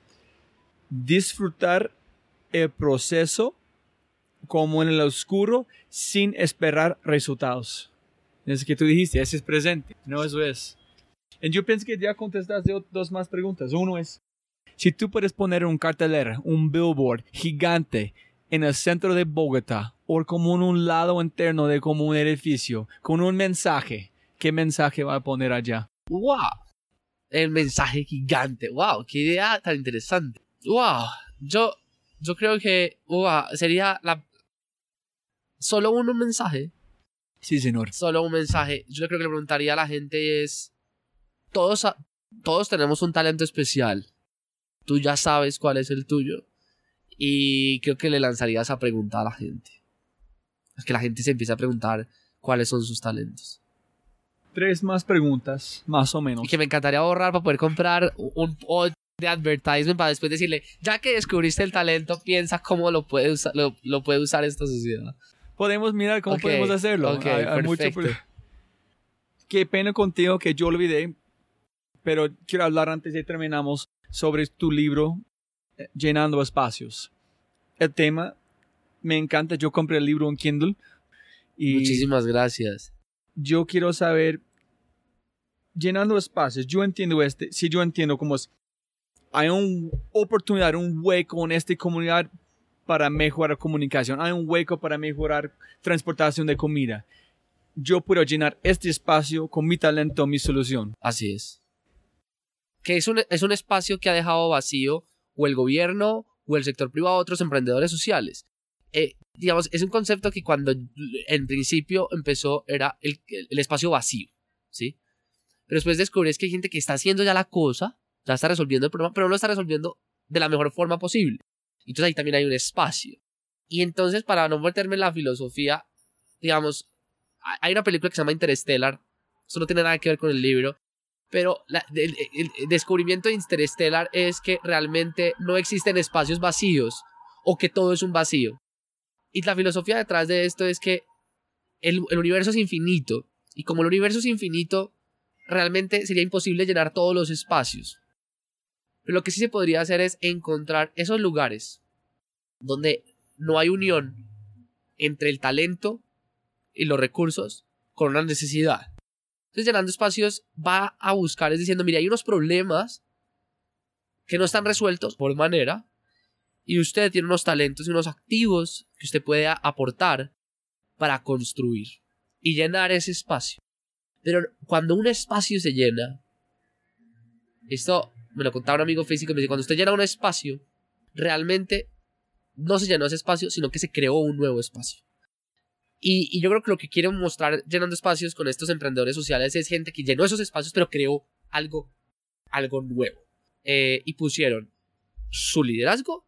disfrutar el proceso como en el oscuro sin esperar resultados. Es que tú dijiste, ese es presente, no eso es. Y yo pienso que ya contestaste dos más preguntas. Uno es, si tú puedes poner un cartelera, un billboard gigante en el centro de Bogotá o como en un lado interno de como un edificio con un mensaje. ¿Qué mensaje va a poner allá? ¡Wow! El mensaje gigante. ¡Wow! ¡Qué idea tan interesante! ¡Wow! Yo, yo creo que wow, sería la... solo un mensaje. Sí, señor. Solo un mensaje. Yo creo que le preguntaría a la gente es... Todos, todos tenemos un talento especial. Tú ya sabes cuál es el tuyo. Y creo que le lanzaría esa pregunta a la gente. Es que la gente se empieza a preguntar cuáles son sus talentos. Tres más preguntas, más o menos. Y que me encantaría ahorrar para poder comprar un pod de advertisement para después decirle, ya que descubriste el talento, piensa cómo lo puede, usar, lo, puede usar esta sociedad. Podemos mirar cómo podemos hacerlo. Ok, perfecto. Qué pena contigo que yo olvidé, pero quiero hablar antes de terminamos sobre tu libro Llenando Espacios. El tema me encanta. Yo compré el libro en Kindle. Y Muchísimas gracias. Yo quiero saber, llenando espacios, yo entiendo este, si yo entiendo cómo es, hay una oportunidad, un hueco en esta comunidad para mejorar comunicación, hay un hueco para mejorar transportación de comida. Yo puedo llenar este espacio con mi talento, mi solución. Así es. Que es un, es un espacio que ha dejado vacío o el gobierno o el sector privado, otros emprendedores sociales. Eh, digamos, es un concepto que cuando en principio empezó era el, el, espacio vacío, ¿sí? Pero después descubres que hay gente que está haciendo ya la cosa, ya está resolviendo el problema, pero no lo está resolviendo de la mejor forma posible. Entonces ahí también hay un espacio. Y entonces, para no meterme en la filosofía, digamos, hay una película que se llama Interstellar. Eso no tiene nada que ver con el libro. Pero el, descubrimiento de Interstellar es que realmente no existen espacios vacíos o que todo es un vacío. Y la filosofía detrás de esto es que el, el universo es infinito. Y como el universo es infinito, realmente sería imposible llenar todos los espacios. Pero lo que sí se podría hacer es encontrar esos lugares donde no hay unión entre el talento y los recursos con una necesidad. Entonces, llenando espacios va a buscar, es diciendo, mire, hay unos problemas que no están resueltos por manera, y usted tiene unos talentos y unos activos que usted puede aportar para construir y llenar ese espacio. Pero cuando un espacio se llena, esto me lo contaba un amigo físico, me dice, cuando usted llena un espacio, realmente no se llenó ese espacio, sino que se creó un nuevo espacio. Y, yo creo que lo que quieren mostrar llenando espacios con estos emprendedores sociales es gente que llenó esos espacios, pero creó algo, algo nuevo. Eh, y pusieron su liderazgo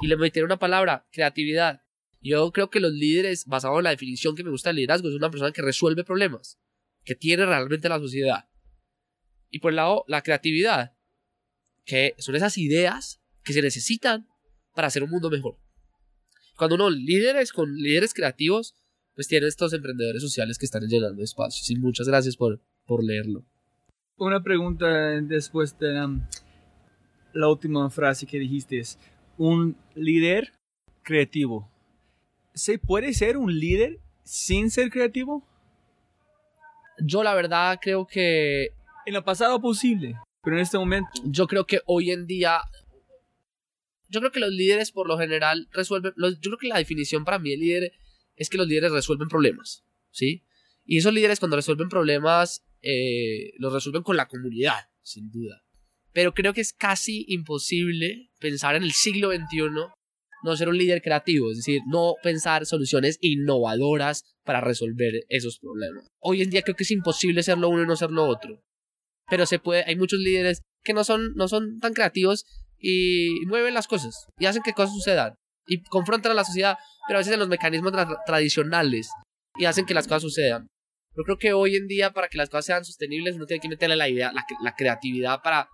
y le metieron una palabra, creatividad. Yo creo que los líderes, basado en la definición que me gusta del liderazgo, es una persona que resuelve problemas, que tiene realmente la sociedad. Y por el lado, la creatividad, que son esas ideas que se necesitan para hacer un mundo mejor. Cuando uno líderes con líderes creativos, pues tiene estos emprendedores sociales que están llenando espacios. Y muchas gracias por, por leerlo. Una pregunta después de um, la última frase que dijiste es, un líder creativo. ¿Se puede ser un líder sin ser creativo? Yo la verdad creo que... En el pasado posible, pero en este momento... Yo creo que hoy en día yo creo que los líderes por lo general resuelven, yo creo que la definición para mí de líder es que los líderes resuelven problemas, ¿sí? Y esos líderes cuando resuelven problemas, eh, los resuelven con la comunidad, sin duda. Pero creo que es casi imposible pensar en el siglo XXI no ser un líder creativo, es decir, no pensar soluciones innovadoras para resolver esos problemas. Hoy en día creo que es imposible ser lo uno y no ser lo otro. Pero se puede, hay muchos líderes que no son, no son tan creativos y mueven las cosas y hacen que cosas sucedan y confrontan a la sociedad, pero a veces en los mecanismos tradicionales y hacen que las cosas sucedan. Yo creo que hoy en día para que las cosas sean sostenibles uno tiene que meterle la idea, la, creatividad para,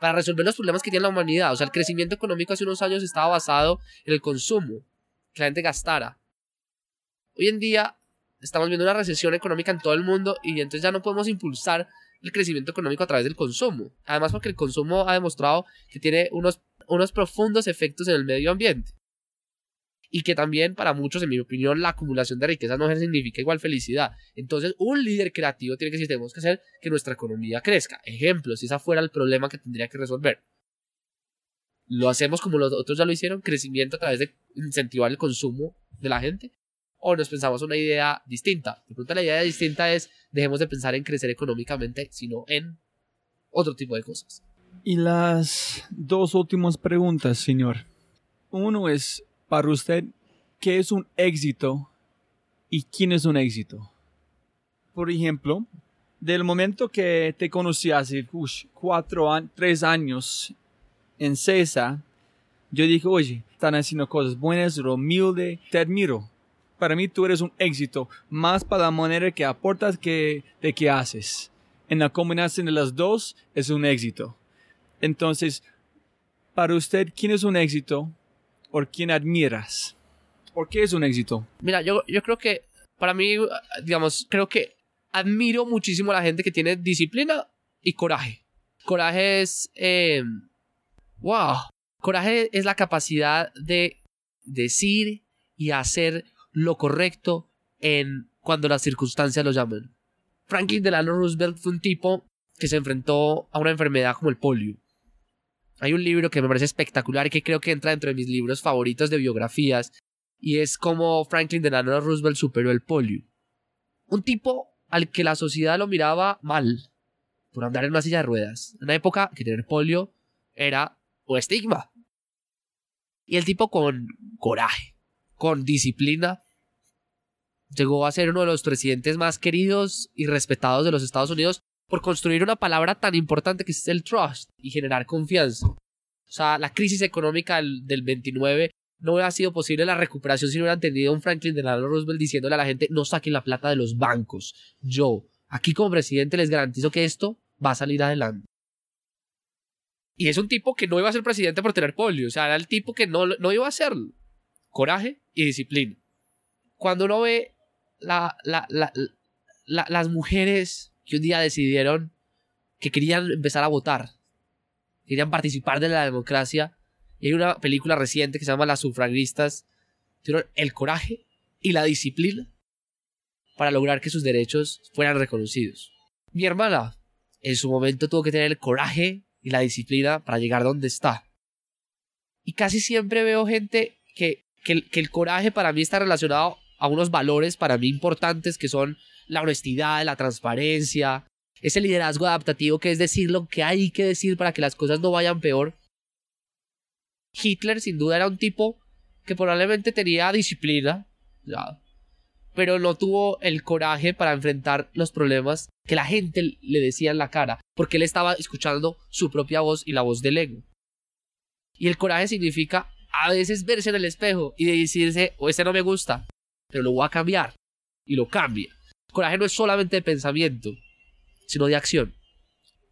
para resolver los problemas que tiene la humanidad. O sea, el crecimiento económico hace unos años estaba basado en el consumo, que la gente gastara. Hoy en día estamos viendo una recesión económica en todo el mundo y entonces ya no podemos impulsar el crecimiento económico a través del consumo. Además porque el consumo ha demostrado que tiene unos, unos profundos efectos en el medio ambiente. Y que también para muchos, en mi opinión, la acumulación de riqueza no significa igual felicidad. Entonces, un líder creativo tiene que decir, tenemos que hacer que nuestra economía crezca. Ejemplo, si ese fuera el problema que tendría que resolver. Lo hacemos como los otros ya lo hicieron, crecimiento a través de incentivar el consumo de la gente o nos pensamos una idea distinta. De pronto la idea distinta es dejemos de pensar en crecer económicamente, sino en otro tipo de cosas. Y las dos últimas preguntas, señor. Uno es, para usted, ¿qué es un éxito y quién es un éxito? Por ejemplo, del momento que te conocí hace cuatro, tres años en CESA, yo dije, oye, están haciendo cosas buenas, humilde, te admiro para mí tú eres un éxito, más para la manera que aportas que de que haces. En la combinación de las dos es un éxito. Entonces, para usted, ¿quién es un éxito o quién admiras? ¿Por qué es un éxito? Mira, yo, yo creo que para mí, digamos, creo que admiro muchísimo a la gente que tiene disciplina y coraje. Coraje es... Eh, wow. Coraje es la capacidad de decir y hacer lo correcto en cuando las circunstancias lo llamen. Franklin Delano Roosevelt fue un tipo que se enfrentó a una enfermedad como el polio. Hay un libro que me parece espectacular y que creo que entra dentro de mis libros favoritos de biografías y es como Franklin Delano Roosevelt superó el polio. Un tipo al que la sociedad lo miraba mal por andar en una silla de ruedas. En una época que tener polio era un estigma. Y el tipo con coraje, con disciplina, llegó a ser uno de los presidentes más queridos y respetados de los Estados Unidos por construir una palabra tan importante que es el trust y generar confianza. O sea, la crisis económica del, del 29 no hubiera sido posible la recuperación si no hubieran tenido un Franklin Delano Roosevelt diciéndole a la gente no saquen la plata de los bancos. Yo, aquí como presidente, les garantizo que esto va a salir adelante. Y es un tipo que no iba a ser presidente por tener polio, o sea, era el tipo que no, no iba a hacerlo. Coraje y disciplina. Cuando uno ve la, la, la, las mujeres que un día decidieron que querían empezar a votar, querían participar de la democracia, y hay una película reciente que se llama Las sufragistas, tuvieron el coraje y la disciplina para lograr que sus derechos fueran reconocidos. Mi hermana en su momento tuvo que tener el coraje y la disciplina para llegar donde está. Y casi siempre veo gente que, que, que el coraje para mí está relacionado a unos valores para mí importantes que son la honestidad, la transparencia, ese liderazgo adaptativo que es decir lo que hay que decir para que las cosas no vayan peor. Hitler sin duda era un tipo que probablemente tenía disciplina, pero no tuvo el coraje para enfrentar los problemas que la gente le decía en la cara, porque él estaba escuchando su propia voz y la voz del ego. Y el coraje significa a veces verse en el espejo y decirse, o oh, este no me gusta, pero lo voy a cambiar. Y lo cambia. Coraje no es solamente de pensamiento, sino de acción.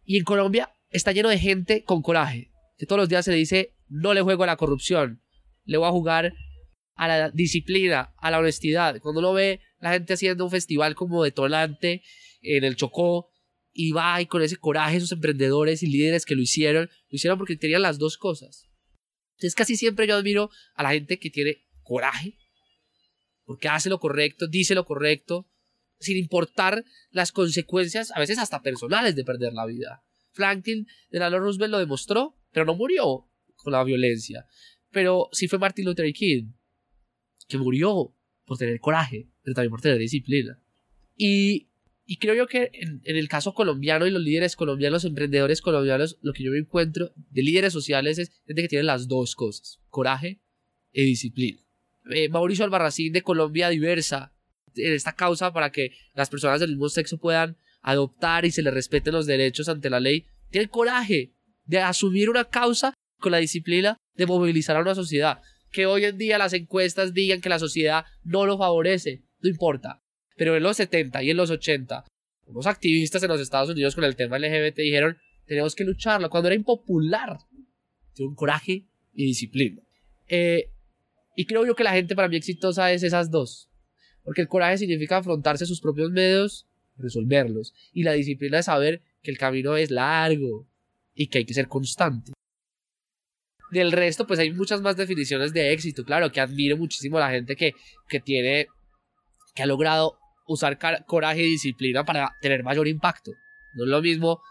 Y en Colombia está lleno de gente con coraje, que todos los días se le dice, no le juego a la corrupción, le voy a jugar a la disciplina, a la honestidad. Cuando uno ve la gente haciendo un festival como detonante en el Chocó y va y con ese coraje esos emprendedores y líderes que lo hicieron, lo hicieron porque tenían las dos cosas. Entonces casi siempre yo admiro a la gente que tiene coraje, porque hace lo correcto, dice lo correcto, sin importar las consecuencias, a veces hasta personales, de perder la vida. Franklin Delano Roosevelt lo demostró, pero no murió con la violencia. Pero sí fue Martin Luther King, que murió por tener coraje, pero también por tener disciplina. Y, creo yo que en, el caso colombiano y los líderes colombianos, los emprendedores colombianos, lo que yo me encuentro de líderes sociales es gente que tiene las dos cosas, coraje y disciplina. Eh, Mauricio Albarracín de Colombia Diversa, esta causa para que las personas del mismo sexo puedan adoptar y se les respeten los derechos ante la ley, tiene coraje de asumir una causa con la disciplina de movilizar a una sociedad. Que hoy en día las encuestas digan que la sociedad no lo favorece, no importa. Pero en los 70 y en los 80, unos activistas en los Estados Unidos con el tema LGBT dijeron, tenemos que lucharlo, cuando era impopular. Tiene un coraje y disciplina. Eh, y creo yo que la gente para mí exitosa es esas dos. Porque el coraje significa afrontarse sus propios medios, resolverlos. Y la disciplina es saber que el camino es largo y que hay que ser constante. Del resto, pues hay muchas más definiciones de éxito. Claro, que admiro muchísimo a la gente que, que tiene, que ha logrado usar coraje y disciplina para tener mayor impacto. No es lo mismo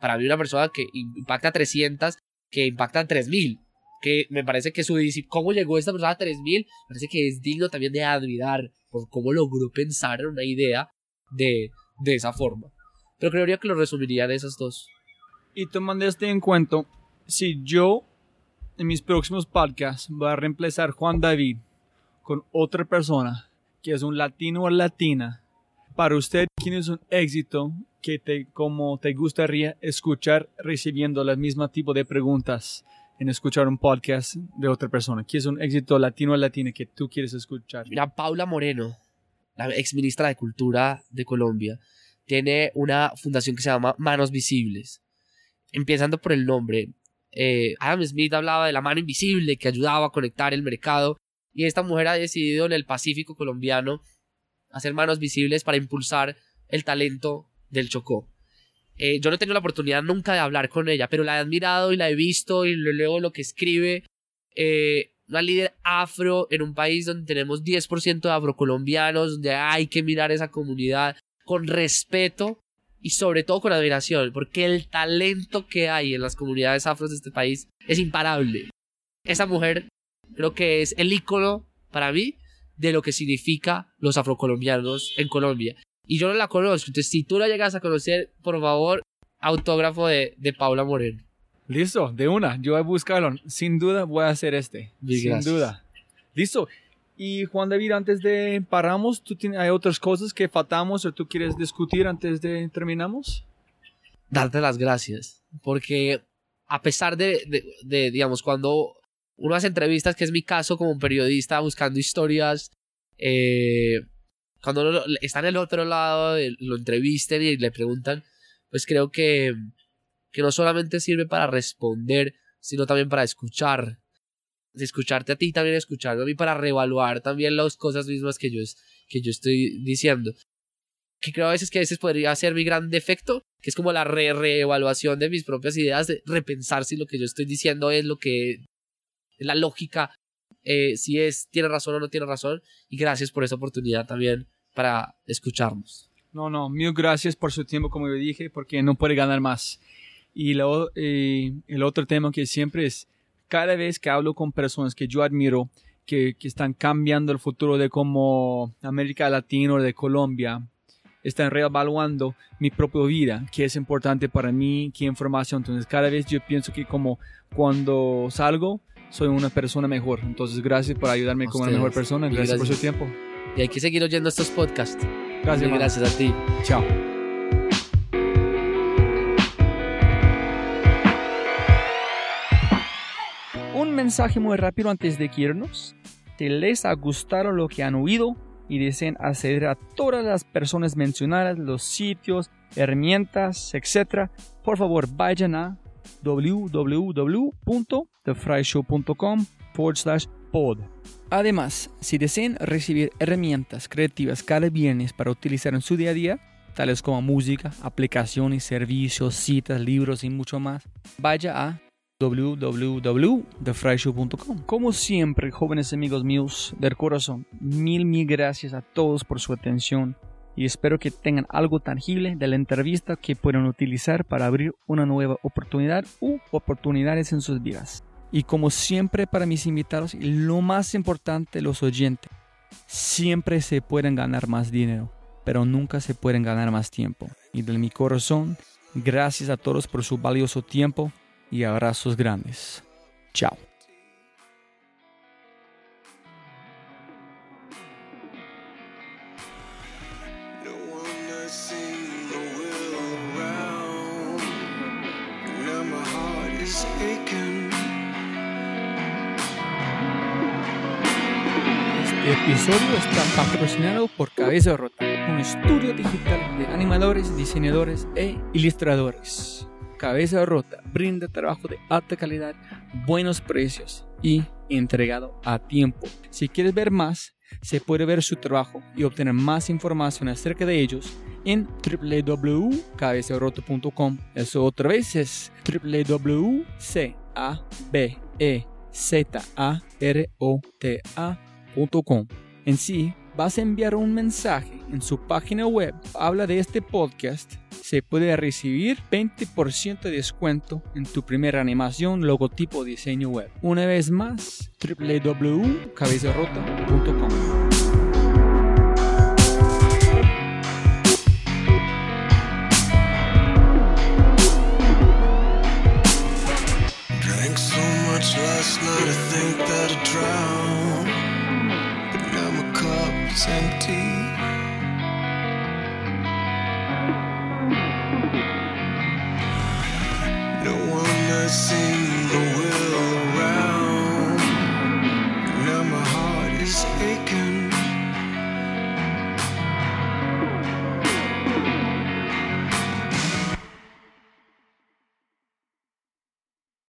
para mí una persona que impacta 300 que impacta 3000 que me parece que su cómo llegó esta persona a 3000, parece que es digno también de admirar por cómo logró pensar en una idea de, de esa forma. Pero creería que lo resumiría en esas dos. Y tomando este en cuenta, si yo en mis próximos podcasts voy a reemplazar Juan David con otra persona que es un latino o latina, para usted, ¿quién es un éxito que te, como te gustaría escuchar recibiendo el mismo tipo de preguntas? En escuchar un podcast de otra persona? ¿Quién es un éxito latino o latina que tú quieres escuchar? Mira, Paula Moreno, la ex ministra de Cultura de Colombia, tiene una fundación que se llama Manos Visibles. Empezando por el nombre, eh, Adam Smith hablaba de la mano invisible que ayudaba a conectar el mercado y esta mujer ha decidido en el Pacífico colombiano hacer manos visibles para impulsar el talento del Chocó. Eh, yo no he tenido la oportunidad nunca de hablar con ella, pero la he admirado y la he visto y leo lo que escribe. Eh, una líder afro en un país donde tenemos 10% de afrocolombianos, donde hay que mirar esa comunidad con respeto y sobre todo con admiración, porque el talento que hay en las comunidades afros de este país es imparable. Esa mujer creo que es el icono para mí de lo que significa los afrocolombianos en Colombia y yo no la conozco. Entonces, si tú la llegas a conocer, por favor, autógrafo de, de Paula Moreno. Listo, de una. Yo voy a buscarlo. Sin duda voy a hacer este. Sin duda. Listo. Y Juan David, antes de paramos, ¿tú tienes, ¿hay otras cosas que faltamos o tú quieres discutir antes de terminamos? Darte las gracias. Porque a pesar de, de, digamos, cuando uno hace entrevistas, que es mi caso como un periodista buscando historias, eh, cuando está en el otro lado, lo entrevisten y le preguntan, pues creo que, que no solamente sirve para responder, sino también para escuchar. Escucharte a ti, también escucharme a mí para reevaluar también las cosas mismas que yo, que yo estoy diciendo. Que creo a veces que a veces podría ser mi gran defecto, que es como la re reevaluación de mis propias ideas, de repensar si lo que yo estoy diciendo es lo que la lógica, eh, si es, tiene razón o no tiene razón. Y gracias por esa oportunidad también para escucharnos. No, no, mil gracias por su tiempo, como yo dije, porque no puede ganar más. Y lo, eh, el otro tema que siempre es, cada vez que hablo con personas que yo admiro, que, que están cambiando el futuro de cómo América Latina o de Colombia, están reevaluando mi propia vida, qué es importante para mí, qué información. Entonces, cada vez yo pienso que como cuando salgo, soy una persona mejor. Entonces, gracias por ayudarme como una mejor persona. Gracias, por su tiempo. Y hay que seguir oyendo estos podcasts. Gracias. gracias a ti. Chao. Un mensaje muy rápido antes de irnos. Si les ha gustado lo que han oído y desean acceder a todas las personas mencionadas, los sitios, herramientas, etc., por favor vayan a www.thefryshow.com forward slash pod. Además, si desean recibir herramientas creativas cada viernes para utilizar en su día a día, tales como música, aplicaciones, servicios, citas, libros y mucho más, vaya a www.thefryshow.com. Como siempre, jóvenes amigos míos del corazón, mil, mil gracias a todos por su atención y espero que tengan algo tangible de la entrevista que puedan utilizar para abrir una nueva oportunidad u oportunidades en sus vidas. Y como siempre para mis invitados, lo más importante, los oyentes, siempre se pueden ganar más dinero, pero nunca se pueden ganar más tiempo. Y de mi corazón, gracias a todos por su valioso tiempo y abrazos grandes. Chao. Episodio está patrocinado por Cabeza Rota, un estudio digital de animadores, diseñadores e ilustradores. Cabeza Rota brinda trabajo de alta calidad, buenos precios y entregado a tiempo. Si quieres ver más, se puede ver su trabajo y obtener más información acerca de ellos en www.cabezarota.com. Eso otra vez es www.cabezarota.com. En sí, vas a enviar un mensaje en su página web, habla de este podcast, se puede recibir 20% de descuento en tu primera animación, logotipo, diseño web. Una vez más, www.cabezarrota.com. No one has seen the